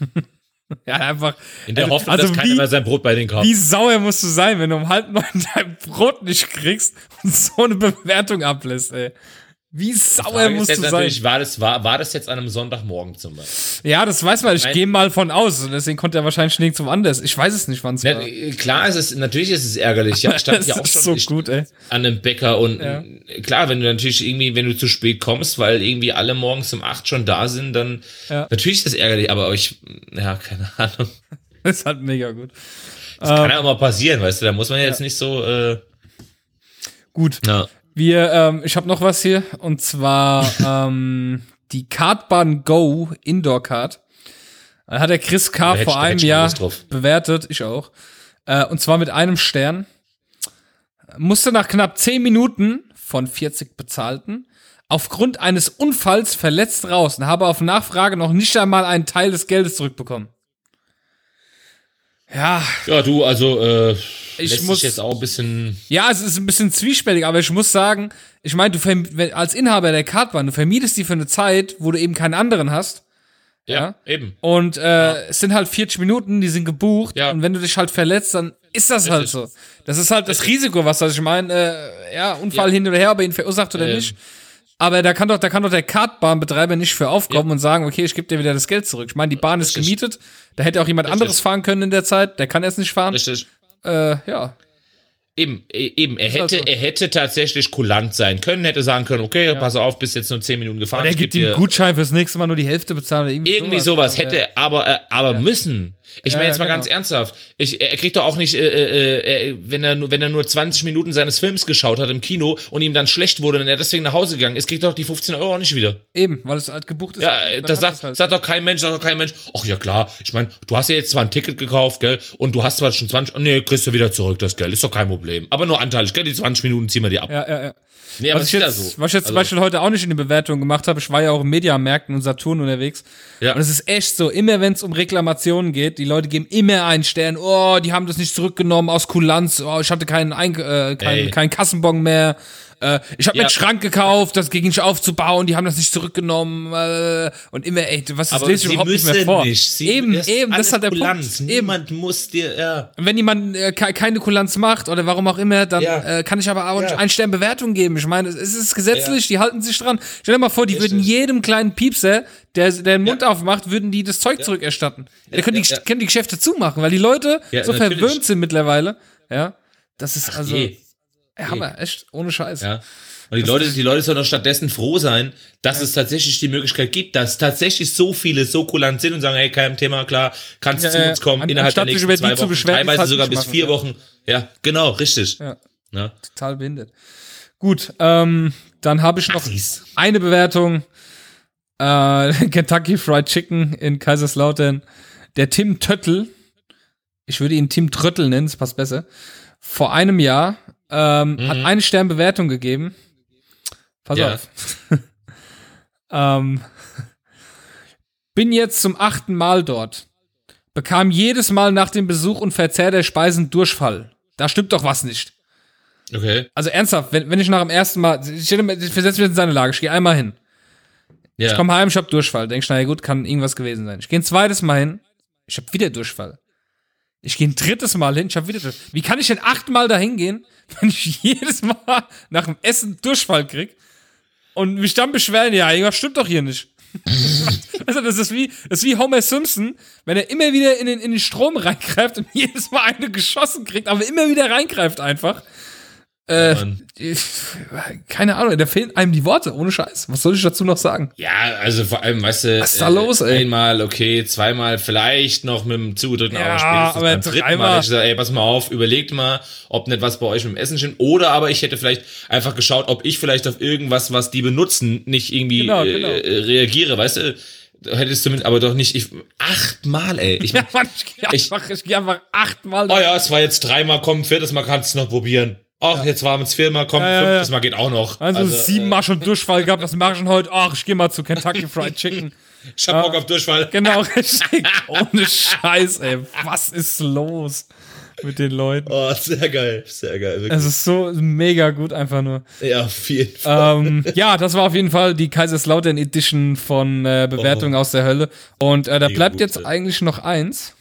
ja, einfach. in der also- Hoffnung, also dass keiner wie- mehr sein Brot bei den kauft. Wie sauer musst du sein, wenn du um halb neun dein Brot nicht kriegst und so eine Bewertung ablässt, ey. Wie sauer ist musst jetzt du sein? war das, war, war das jetzt an einem Sonntagmorgen zum Beispiel? Ja, das weiß man. Ich Nein. gehe mal von aus. Und deswegen konnte er wahrscheinlich nirgends zum anders. Ich weiß es nicht, wann es Ja, war. klar ist es, natürlich ist es ärgerlich. Ja, ich stand Das ja auch ist schon so ich, gut, ey. an einem Bäcker und Ja. klar, wenn du natürlich irgendwie, wenn du zu spät kommst, weil irgendwie alle morgens um acht schon da sind, dann Ja. natürlich ist das ärgerlich, aber ich, ja, keine Ahnung. Das ist halt mega gut. Das kann ja auch mal passieren, weißt du, da muss man jetzt nicht so, äh, Gut. ja. Wir, ähm, ich habe noch was hier und zwar ähm, die Kartbahn Go Indoor Card. Da hat der Chris K. Hätte vor einem Jahr bewertet, ich auch. Äh, und zwar mit einem Stern. Musste nach knapp 10 Minuten von 40 bezahlten aufgrund eines Unfalls verletzt raus und habe auf Nachfrage noch nicht einmal einen Teil des Geldes zurückbekommen. Ja, Ja, du, also, äh, Ich muss- jetzt auch ein bisschen, Ja, es ist ein bisschen zwiespältig, aber ich muss sagen, ich meine, du als Inhaber der Kartbahn, du vermietest die für eine Zeit, wo du eben keinen anderen hast. ja, eben. Und äh, es sind halt 40 Minuten, die sind gebucht. Ja. Und wenn du dich halt verletzt, dann ist das halt Richtig. so. Das ist halt das Risiko, was das ich meine. Äh, ja, Unfall Ja. hin oder her, ob er ihn verursacht oder Ähm. nicht. Aber da kann doch, da kann doch der Kartbahnbetreiber nicht für aufkommen und sagen, okay, ich gebe dir wieder das Geld zurück. Ich meine, die Bahn ist Richtig. gemietet. Da hätte auch jemand Richtig. anderes fahren können in der Zeit. Der kann jetzt nicht fahren. Richtig. Äh, ja. Eben, e- eben, er hätte, halt so. er hätte tatsächlich kulant sein können, hätte sagen können, okay, pass auf, bis jetzt nur 10 Minuten gefahren. Der ich gibt ihm einen Gutschein fürs nächste Mal nur die Hälfte bezahlen. Oder irgendwie, Irgendwie sowas Ja. hätte er aber, äh, aber müssen. Ich meine Ja, jetzt mal genau. ganz ernsthaft. Ich, er kriegt doch auch nicht, äh, äh, äh, wenn er nur, wenn er nur 20 Minuten seines Films geschaut hat im Kino und ihm dann schlecht wurde und er deswegen nach Hause gegangen ist, kriegt er doch die 15 Euro auch nicht wieder. Eben, weil es halt gebucht ist. Ja, das sagt, halt. sagt doch kein Mensch, sagt doch kein Mensch. Ach ja klar, ich meine, du hast ja jetzt zwar ein Ticket gekauft, gell, und du hast zwar schon 20, oh, nee, kriegst du wieder zurück das Geld, ist doch kein Problem. Aber nur anteilig, gell, die 20 Minuten ziehen wir dir ab. Ja, ja, ja. Nee, aber Was ich, jetzt, so. was ich jetzt zum Also- Beispiel heute auch nicht in die Bewertung gemacht habe, ich war ja auch im Mediamärkten und Saturn unterwegs. Ja. Und es ist echt so, immer wenn es um Reklamationen geht, die Leute geben immer einen Stern, oh, die haben das nicht zurückgenommen aus Kulanz, oh, ich hatte keinen, Ein äh, keinen, keinen Kassenbon mehr. Äh, ich habe mir Ja. einen Schrank gekauft, das ging nicht aufzubauen, die haben das nicht zurückgenommen. Äh, und immer, ey, was das lese ich sie überhaupt nicht mehr vor. nicht. Sie, eben, ist eben, das ist halt der Kulanz. Punkt. Eben. Niemand muss dir, ja. Wenn jemand äh, ke keine Kulanz macht oder warum auch immer, dann Ja. äh, kann ich aber auch Ja. einen Stern Bewertung geben. Ich meine, es ist gesetzlich, die halten sich dran. Stell dir mal vor, die Richtig. würden jedem kleinen Piepser, der, der den Mund aufmacht, würden die das Zeug zurückerstatten. Ja, da können, die, können die Geschäfte zumachen, weil die Leute so natürlich. verwöhnt sind mittlerweile. Ja, das ist also je. Ja, Hammer, echt, ohne Scheiß. Ja. Und die Leute, die Leute sollen doch stattdessen froh sein, dass es tatsächlich die Möglichkeit gibt, dass tatsächlich so viele so kulant sind und sagen, hey, kein Thema, klar, kannst Ja, zu ja, uns kommen, an- innerhalb der nächsten zwei zu Wochen, beschweren, teilweise sogar bis machen, vier ja. Wochen. Ja, genau, richtig. Ja. Ja. Total behindert. Gut, ähm, dann habe ich noch Assis. eine Bewertung. Äh, Kentucky Fried Chicken in Kaiserslautern. Der Tim Töttel, ich würde ihn Tim Tröttel nennen, das passt besser, vor einem Jahr ähm, hat eine Stern Bewertung gegeben. Pass Ja. auf. ähm, bin jetzt zum achten Mal dort. Bekam jedes Mal nach dem Besuch und Verzehr der Speisen Durchfall. Da stimmt doch was nicht. Okay. Also ernsthaft, wenn, wenn ich nach dem ersten Mal, ich, stelle ich versetze mich in seine Lage, ich gehe einmal hin. Ja. Ich komme heim, ich hab Durchfall. Denk ich, na ja gut, kann irgendwas gewesen sein. Ich gehe ein zweites Mal hin, ich hab wieder Durchfall. Ich gehe ein drittes Mal hin, ich hab wieder. Wie kann ich denn achtmal dahin gehen, wenn ich jedes Mal nach dem Essen Durchfall krieg und mich dann beschweren, ja, irgendwas stimmt doch hier nicht. also das ist wie, das ist wie Homer Simpson, wenn er immer wieder in den, in den Strom reingreift und jedes Mal eine geschossen kriegt, aber immer wieder reingreift einfach. Äh, keine Ahnung, da fehlen einem die Worte, ohne Scheiß. Was soll ich dazu noch sagen? Ja, also vor allem, weißt du, Was ist da los, ey? einmal okay, zweimal vielleicht noch mit dem zugedrückten Ja, Auge spätestens aber beim dritten Mal. Ich gesagt, ey, pass mal auf, überlegt mal, ob nicht was bei euch mit dem Essen stimmt. Oder aber ich hätte vielleicht einfach geschaut, ob ich vielleicht auf irgendwas, was die benutzen, nicht irgendwie Genau, genau. Äh, reagiere, weißt du? Hättest du mit, aber doch nicht, ich, achtmal, ey. Ich, Ja, Mann, ich geh Ich- einfach, ich geh einfach achtmal. oh ja, es war jetzt dreimal, komm, viertes Mal kannst du noch probieren. Ach, jetzt waren es viermal, komm, Ja, ja, fünftes ja. Mal geht auch noch. Also, siebenmal schon Durchfall gehabt, das mache ich schon heute. Ach, ich gehe mal zu Kentucky Fried Chicken. Ich hab Bock auf Durchfall. Genau, richtig. Ohne Scheiß, ey. Was ist los mit den Leuten? Oh, sehr geil, sehr geil. Wirklich. Es ist so mega gut, einfach nur. ja, auf jeden Fall. ähm, ja, das war auf jeden Fall die Kaiserslautern Edition von äh, Bewertungen aus der Hölle. Und äh, da Mega bleibt gut, jetzt ey. eigentlich noch eins.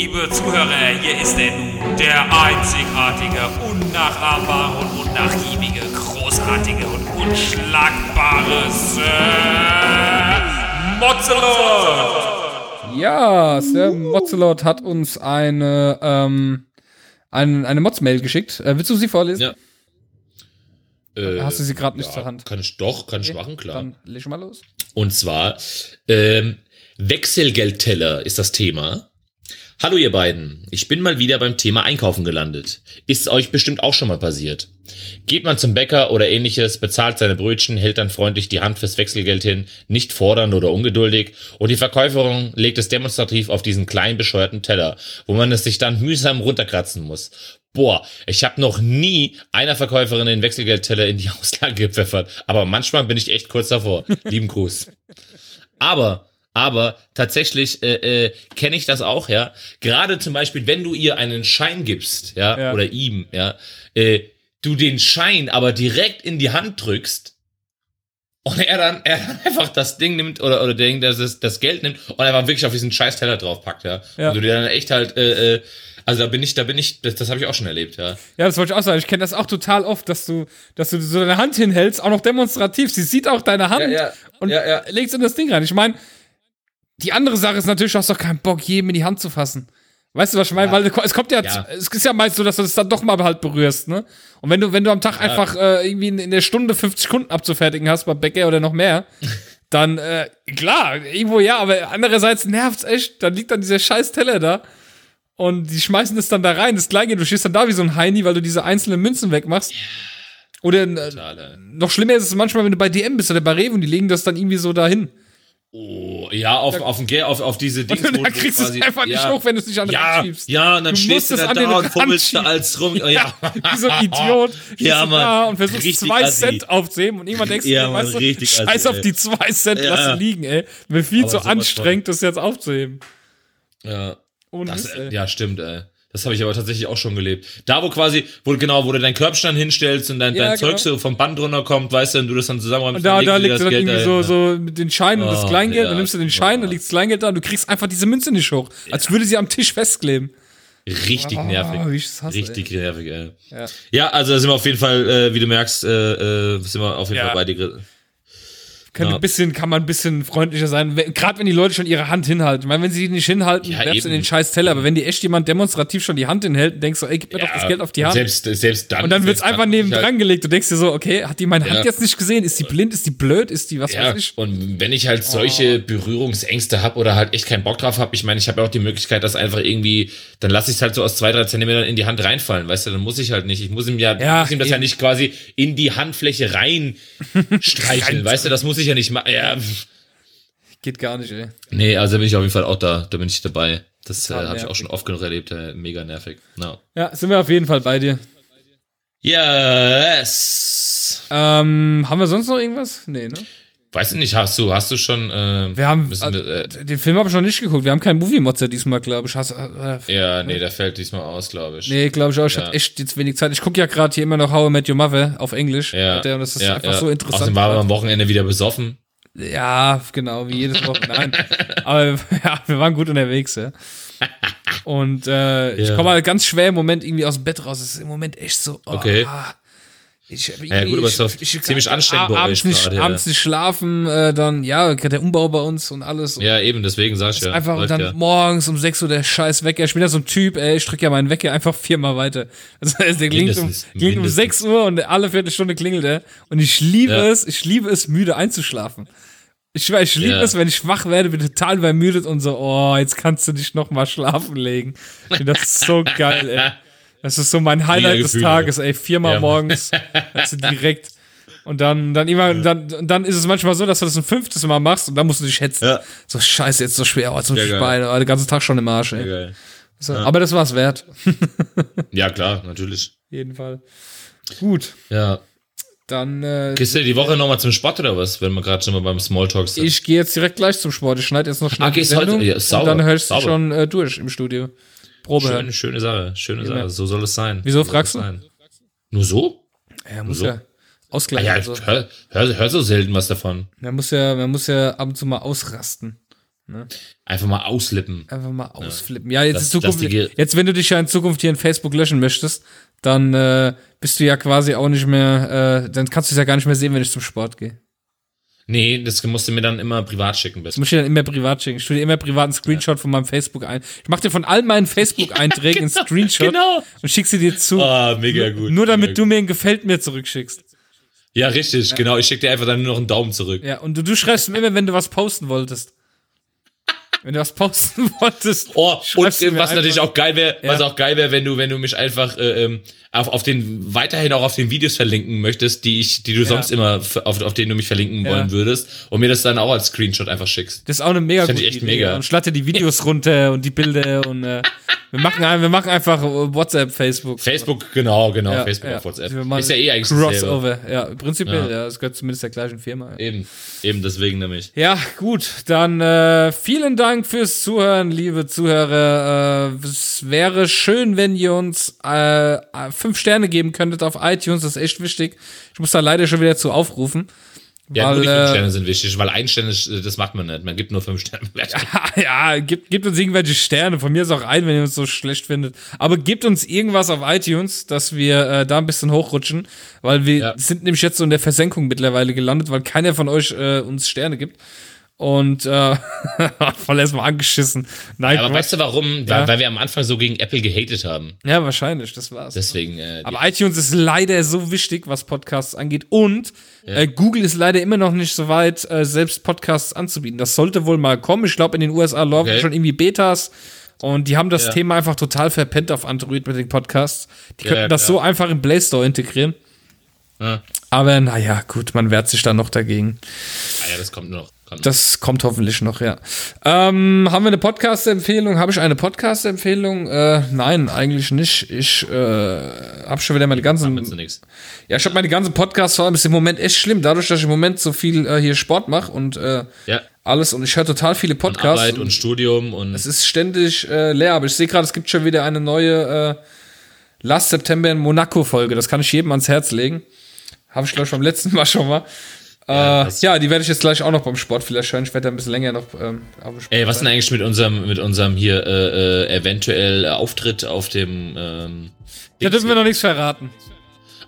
Liebe Zuhörer, hier ist er nun, der einzigartige, unnachahmbare und unnachgiebige, großartige und unschlagbare Sir Mozzelot! Ja, Sir Mozzelot hat uns eine, ähm, ein, eine Mods-Mail geschickt. Äh, willst du sie vorlesen? Ja. Äh, Hast du sie gerade nicht ja, zur Hand? Kann ich doch, kann ich machen, klar. Dann leg mal los. Und zwar, ähm, Wechselgeldteller ist das Thema. Hallo ihr beiden, ich bin mal wieder beim Thema Einkaufen gelandet. Ist euch bestimmt auch schon mal passiert. Geht man zum Bäcker oder ähnliches, bezahlt seine Brötchen, hält dann freundlich die Hand fürs Wechselgeld hin, nicht fordernd oder ungeduldig, und die Verkäuferin legt es demonstrativ auf diesen kleinen bescheuerten Teller, wo man es sich dann mühsam runterkratzen muss. Boah, ich habe noch nie einer Verkäuferin den Wechselgeldteller in die Auslage gepfeffert, aber manchmal bin ich echt kurz davor. Lieben Gruß. Aber, aber tatsächlich äh, äh, kenne ich das auch, ja. Gerade zum Beispiel, wenn du ihr einen Schein gibst, ja, Ja. oder ihm, ja, äh, du den Schein aber direkt in die Hand drückst und er dann, er dann einfach das Ding nimmt oder oder Ding, dass es das Geld nimmt und einfach wirklich auf diesen scheiß Teller draufpackt, ja. Ja. Und du dir dann echt halt, äh, äh, also da bin ich, da bin ich, das, das habe ich auch schon erlebt, ja. Ja, das wollte ich auch sagen. Ich kenne das auch total oft, dass du, dass du so deine Hand hinhältst, auch noch demonstrativ. Sie sieht auch deine Hand Ja, ja. und ja. legst in das Ding rein. Ich meine, die andere Sache ist natürlich, du hast doch keinen Bock, jedem in die Hand zu fassen. Weißt du, was ich meine? Weil es kommt ja, Ja. es ist ja meist so, dass du das dann doch mal halt berührst, ne? Und wenn du, wenn du am Tag einfach äh, irgendwie in, in der Stunde 50 Kunden abzufertigen hast beim Bäcker oder noch mehr, dann, äh, klar, irgendwo ja, aber andererseits nervt's echt. Dann liegt dann dieser scheiß Teller da und die schmeißen das dann da rein, das Kleingeld, du stehst dann da wie so ein Heini, weil du diese einzelnen Münzen wegmachst. Oder äh, noch schlimmer ist es manchmal, wenn du bei DM bist oder bei Rewe und die legen das dann irgendwie so dahin. Oh, ja, auf, auf, den Ge- auf, auf diese Dings. Und dann du kriegst du es einfach nicht ja, hoch, wenn du es nicht an den Ja, Rand schiebst. ja, und dann Du stehst du da da und fummelst da als rum. Ja, Wie so ein Idiot. Ja, du Mann. da Und versuchst Richtig zwei assi. Cent aufzuheben und irgendwann denkst du Ja, dir, Mann, weißt du, richtig assi, scheiß auf die zwei Cent, Ja. lass sie liegen, ey. Mir viel Aber zu anstrengend, das jetzt aufzuheben. ja. Ohne Das, Mist, ja, stimmt, ey. Das habe ich aber tatsächlich auch schon gelebt. Da, wo quasi, wo genau, wo du deinen Körbstand hinstellst und dein, Ja, dein Zeug genau. so vom Band runterkommt, weißt du, und du das dann zusammenräumst. Und da, dann da liegt dann Geld irgendwie dahin, so, ja. so mit den Schein und das Oh, Kleingeld, ja. dann nimmst du den Schein, Oh. dann liegt das Kleingeld da und du kriegst einfach diese Münze nicht hoch. Als würde sie am Tisch festkleben. Richtig Oh, nervig. hasse, Richtig nervig, ey. Ja. Ja. also da sind wir auf jeden Fall, äh, wie du merkst, äh, äh, sind wir auf jeden Ja. Fall bei dir. Kann, Ja. ein bisschen, kann man ein bisschen freundlicher sein, gerade wenn die Leute schon ihre Hand hinhalten. Ich meine, wenn sie die nicht hinhalten, Ja, werfst du den scheiß Teller. Aber wenn die echt jemand demonstrativ schon die Hand hinhält denkst so, ey, gib mir doch das Geld auf die Hand. Selbst, selbst dann. und dann wird's einfach neben halt- dran gelegt. Du denkst dir so, okay, hat die meine Hand Ja. jetzt nicht gesehen? Ist die blind? Ist die blöd? Ist die was Ja, weiß ich? und wenn ich halt solche Berührungsängste habe oder halt echt keinen Bock drauf habe, ich meine, ich habe ja auch die Möglichkeit, das einfach irgendwie, dann lasse ich es halt so aus zwei, drei Zentimetern in die Hand reinfallen, weißt du, dann muss ich halt nicht. Ich muss ihm ja, Ja, muss ihm das ja eben. nicht quasi in die Handfläche rein streicheln, weißt du, das muss ich ja nicht machen. Ja. Geht gar nicht, ey. nee, also bin ich auf jeden Fall auch da, da bin ich dabei. Das äh, habe ich auch schon oft genug erlebt, äh, mega nervig. No. Ja, sind wir auf jeden Fall bei dir. Yes. Ähm, haben wir sonst noch irgendwas? Nee, ne? Weiß ich nicht, hast du, hast du schon, äh, Wir haben, müssen wir, äh, den Film habe ich noch nicht geguckt. Wir haben keinen Movie-Mozzer diesmal, glaube ich. Hast, äh, ja, nee, der fällt diesmal aus, glaube ich. Nee, glaube ich auch. Ich Ja. hatte echt jetzt wenig Zeit. Ich gucke ja gerade hier immer noch How I Met Your Mother auf Englisch. Ja, Und das ist ja, einfach ja. so interessant. Außerdem waren wir am Wochenende wieder besoffen. Ja, genau, wie jedes Woche. Nein. Aber ja, wir waren gut unterwegs, ja. Und äh, ich Ja. komme halt ganz schwer im Moment irgendwie aus dem Bett raus. Es ist im Moment echt so. Oh, Okay. Ich, ja, gut, aber es ist doch ziemlich anstrengend bei abends euch nicht, gerade, ja. abends nicht schlafen, äh, dann, ja, der Umbau bei uns und alles. Und Ja, eben, deswegen sag ich ja. einfach läuft dann ja. morgens um 6 Uhr der scheiß Wecker. Ich bin ja so ein Typ, ey, ich drücke ja meinen Wecker einfach viermal weiter. Das heißt, der klingt um, klingt um mindestens. 6 Uhr und alle Viertelstunde klingelt er. Und ich liebe Ja. es, ich liebe es, müde einzuschlafen. Ich ich liebe Ja. es, wenn ich wach werde, bin total übermüdet und so, oh, jetzt kannst du dich noch mal schlafen legen. Ich Das ist so geil, ey. Das ist so mein Highlight des Gefühle. Tages, ey. Viermal Ja. morgens, also direkt. Und dann, dann immer, dann, dann ist es manchmal so, dass du das ein fünftes Mal machst und dann musst du dich hetzen. Ja. So scheiße, jetzt so schwer, oh, Ja, ich geil. Beine, oh, den ganzen Tag schon im Arsch, ey. Geil. So, Aber das war's wert. Ja, klar, natürlich. Jeden Fall. Gut, Ja. dann äh, Gehst du die Woche nochmal zum Sport oder was, wenn wir gerade schon mal beim Smalltalk sind? ich gehe jetzt direkt gleich zum Sport. Ich schneide jetzt noch schnell Ah, gehst heute- ja, und sauber, dann hörst du schon äh, durch im Studio. Probe. Schöne, schöne Sache, schöne. Sache. So soll es sein. Wieso so fragst du? sein. Nur so? Ja, muss so. ja Ah, ausgleichen. ja, also. hör, hör, hör so selten was davon. Man muss ja, man muss ja ab und zu mal ausrasten. Einfach mal auslippen. Einfach mal ausflippen. Ja, jetzt Das- in Zukunft, jetzt wenn du dich ja in Zukunft hier in Facebook löschen möchtest, dann äh, bist du ja quasi auch nicht mehr, äh, dann kannst du es ja gar nicht mehr sehen, wenn ich zum Sport gehe. Nee, das musst du mir dann immer privat schicken, Das bitte. muss ich dann immer privat schicken. Ich tue dir immer privat einen Screenshot von meinem Facebook ein. Ich mache dir von all meinen Facebook-Einträgen einen Screenshot Genau. und schick sie dir zu. Ah, mega gut. nur damit du mir ein Gefällt mir zurückschickst. Ja, richtig, genau. Ich schicke dir einfach dann nur noch einen Daumen zurück. Ja, und du, du schreibst mir immer, wenn du was posten wolltest. Wenn du was posten wolltest. Oh, und du was natürlich auch geil wäre, was Ja. auch geil wäre, wenn du, wenn du mich einfach äh, ähm, auf, auf den weiterhin auch auf den Videos verlinken möchtest, die ich, die du sonst immer auf, auf denen du mich verlinken Ja. wollen würdest, und mir das dann auch als Screenshot einfach schickst. Das ist auch eine mega Das gute echt Idee. mega. Und schlatte die Videos runter und die Bilder und äh, wir machen wir machen einfach äh, WhatsApp, Facebook. Facebook, genau, genau, Ja, Facebook ja. auf WhatsApp. Ist ja eh eigentlich dasselbe. Crossover. Ja, prinzipiell, Ja. ja. Es gehört zumindest der gleichen Firma. Eben, eben deswegen nämlich. Ja, gut, dann äh, vielen Dank fürs Zuhören, liebe Zuhörer. Äh, es wäre schön, wenn ihr uns äh, fünf Sterne geben könntet auf iTunes, das ist echt wichtig. Ich muss da leider schon wieder zu aufrufen. Ja, weil, nur die fünf äh, Sterne sind wichtig, weil ein Stern, ist, äh, das macht man nicht. Man gibt nur fünf Sterne. ja, gebt, gebt uns irgendwelche Sterne. Von mir ist auch ein, wenn ihr uns so schlecht findet. Aber gebt uns irgendwas auf iTunes, dass wir äh, da ein bisschen hochrutschen, weil wir Ja. sind nämlich jetzt so in der Versenkung mittlerweile gelandet, weil keiner von euch äh, uns Sterne gibt. Und äh, voll erstmal angeschissen. Nein, Aber Quatsch. weißt du warum? Ja. Weil, wir am Anfang so gegen Apple gehatet haben. ja, wahrscheinlich, das war's. Deswegen. Äh, Aber iTunes ist leider so wichtig, was Podcasts angeht. Und äh, Google ist leider immer noch nicht so weit, äh, selbst Podcasts anzubieten. Das sollte wohl mal kommen. Ich glaube, in den USA laufen Okay. schon irgendwie Betas. Und die haben das Ja. Thema einfach total verpennt auf Android mit den Podcasts. Die Ja, könnten das so einfach im Play Store integrieren. ja. Aber naja, gut, man wehrt sich da noch dagegen. Ah ja, das kommt noch. Kommt Das kommt hoffentlich noch, ja. Ähm, haben wir eine Podcast-Empfehlung? Habe ich eine Podcast-Empfehlung? Äh, nein, eigentlich nicht. Ich äh, habe schon wieder meine ganzen. Ja, ich habe meine ganzen Podcasts, vor allem ist im Moment echt schlimm, dadurch, dass ich im Moment so viel äh, hier Sport mache und äh, Ja. alles und ich höre total viele Podcasts. Arbeit und Studium und. es ist ständig äh, leer, aber ich sehe gerade, es gibt schon wieder eine neue äh, Last September in Monaco-Folge. Das kann ich jedem ans Herz legen. Habe ich, glaube ich, beim letzten Mal schon mal. Ja, Äh, ja, die werde ich jetzt gleich auch noch beim Sport vielleicht hören. Ich werde da ein bisschen länger noch ähm, am Sport Ey, was denn eigentlich mit unserem, mit unserem hier äh, äh, eventuell Auftritt auf dem ähm, Da dürfen wir noch nichts verraten.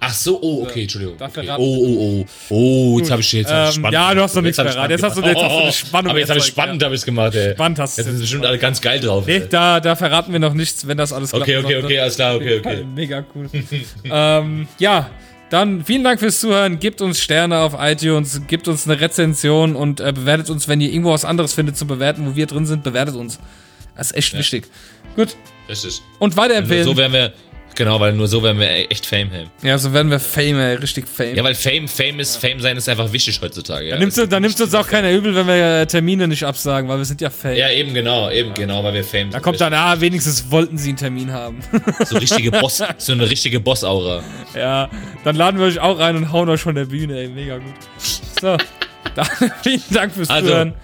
Ach so, oh, okay, Entschuldigung. Okay. Oh, oh, oh. Oh, jetzt habe ich jetzt hab Ähm, spannend ja, du hast noch nichts hab ich verraten. Jetzt hast du- jetzt hast du eine Oh, Spannung Aber jetzt habe ich spannend, habe ich gemacht, ey. Spannend hast du Jetzt sind bestimmt alle ganz geil drauf. Nee, ey. da, da verraten wir noch nichts, wenn das alles Okay, klappen okay, sollte. okay, alles klar, okay, okay. Mega cool. ähm, ja, dann vielen Dank fürs Zuhören. Gebt uns Sterne auf iTunes, gebt uns eine Rezension und äh, bewertet uns, wenn ihr irgendwo was anderes findet zu bewerten, wo wir drin sind, bewertet uns. Das ist echt wichtig. Gut. Richtig. Und weiterempfehlen. so werden wir, genau, weil nur so werden wir echt Fame haben. ja, so werden wir Fame, ey, richtig Fame. Ja, weil Fame, Fame ist, Fame sein ist einfach wichtig heutzutage. Ja, du, dann nimmst du uns auch keiner übel, wenn wir äh, Termine nicht absagen, weil wir sind ja Fame. ja, eben genau, eben genau, weil wir Fame da kommt dann, ah, wenigstens wollten sie einen Termin haben. so richtige Boss, so eine richtige Boss-Aura. ja, dann laden wir euch auch rein und hauen euch von der Bühne, ey, mega gut. So, dann vielen Dank fürs Also, Zuhören.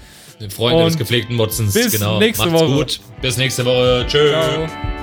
den Freunde Und des gepflegten Motzens, bis genau. nächste Macht's Woche. gut. Bis nächste Woche. Tschö. Ciao.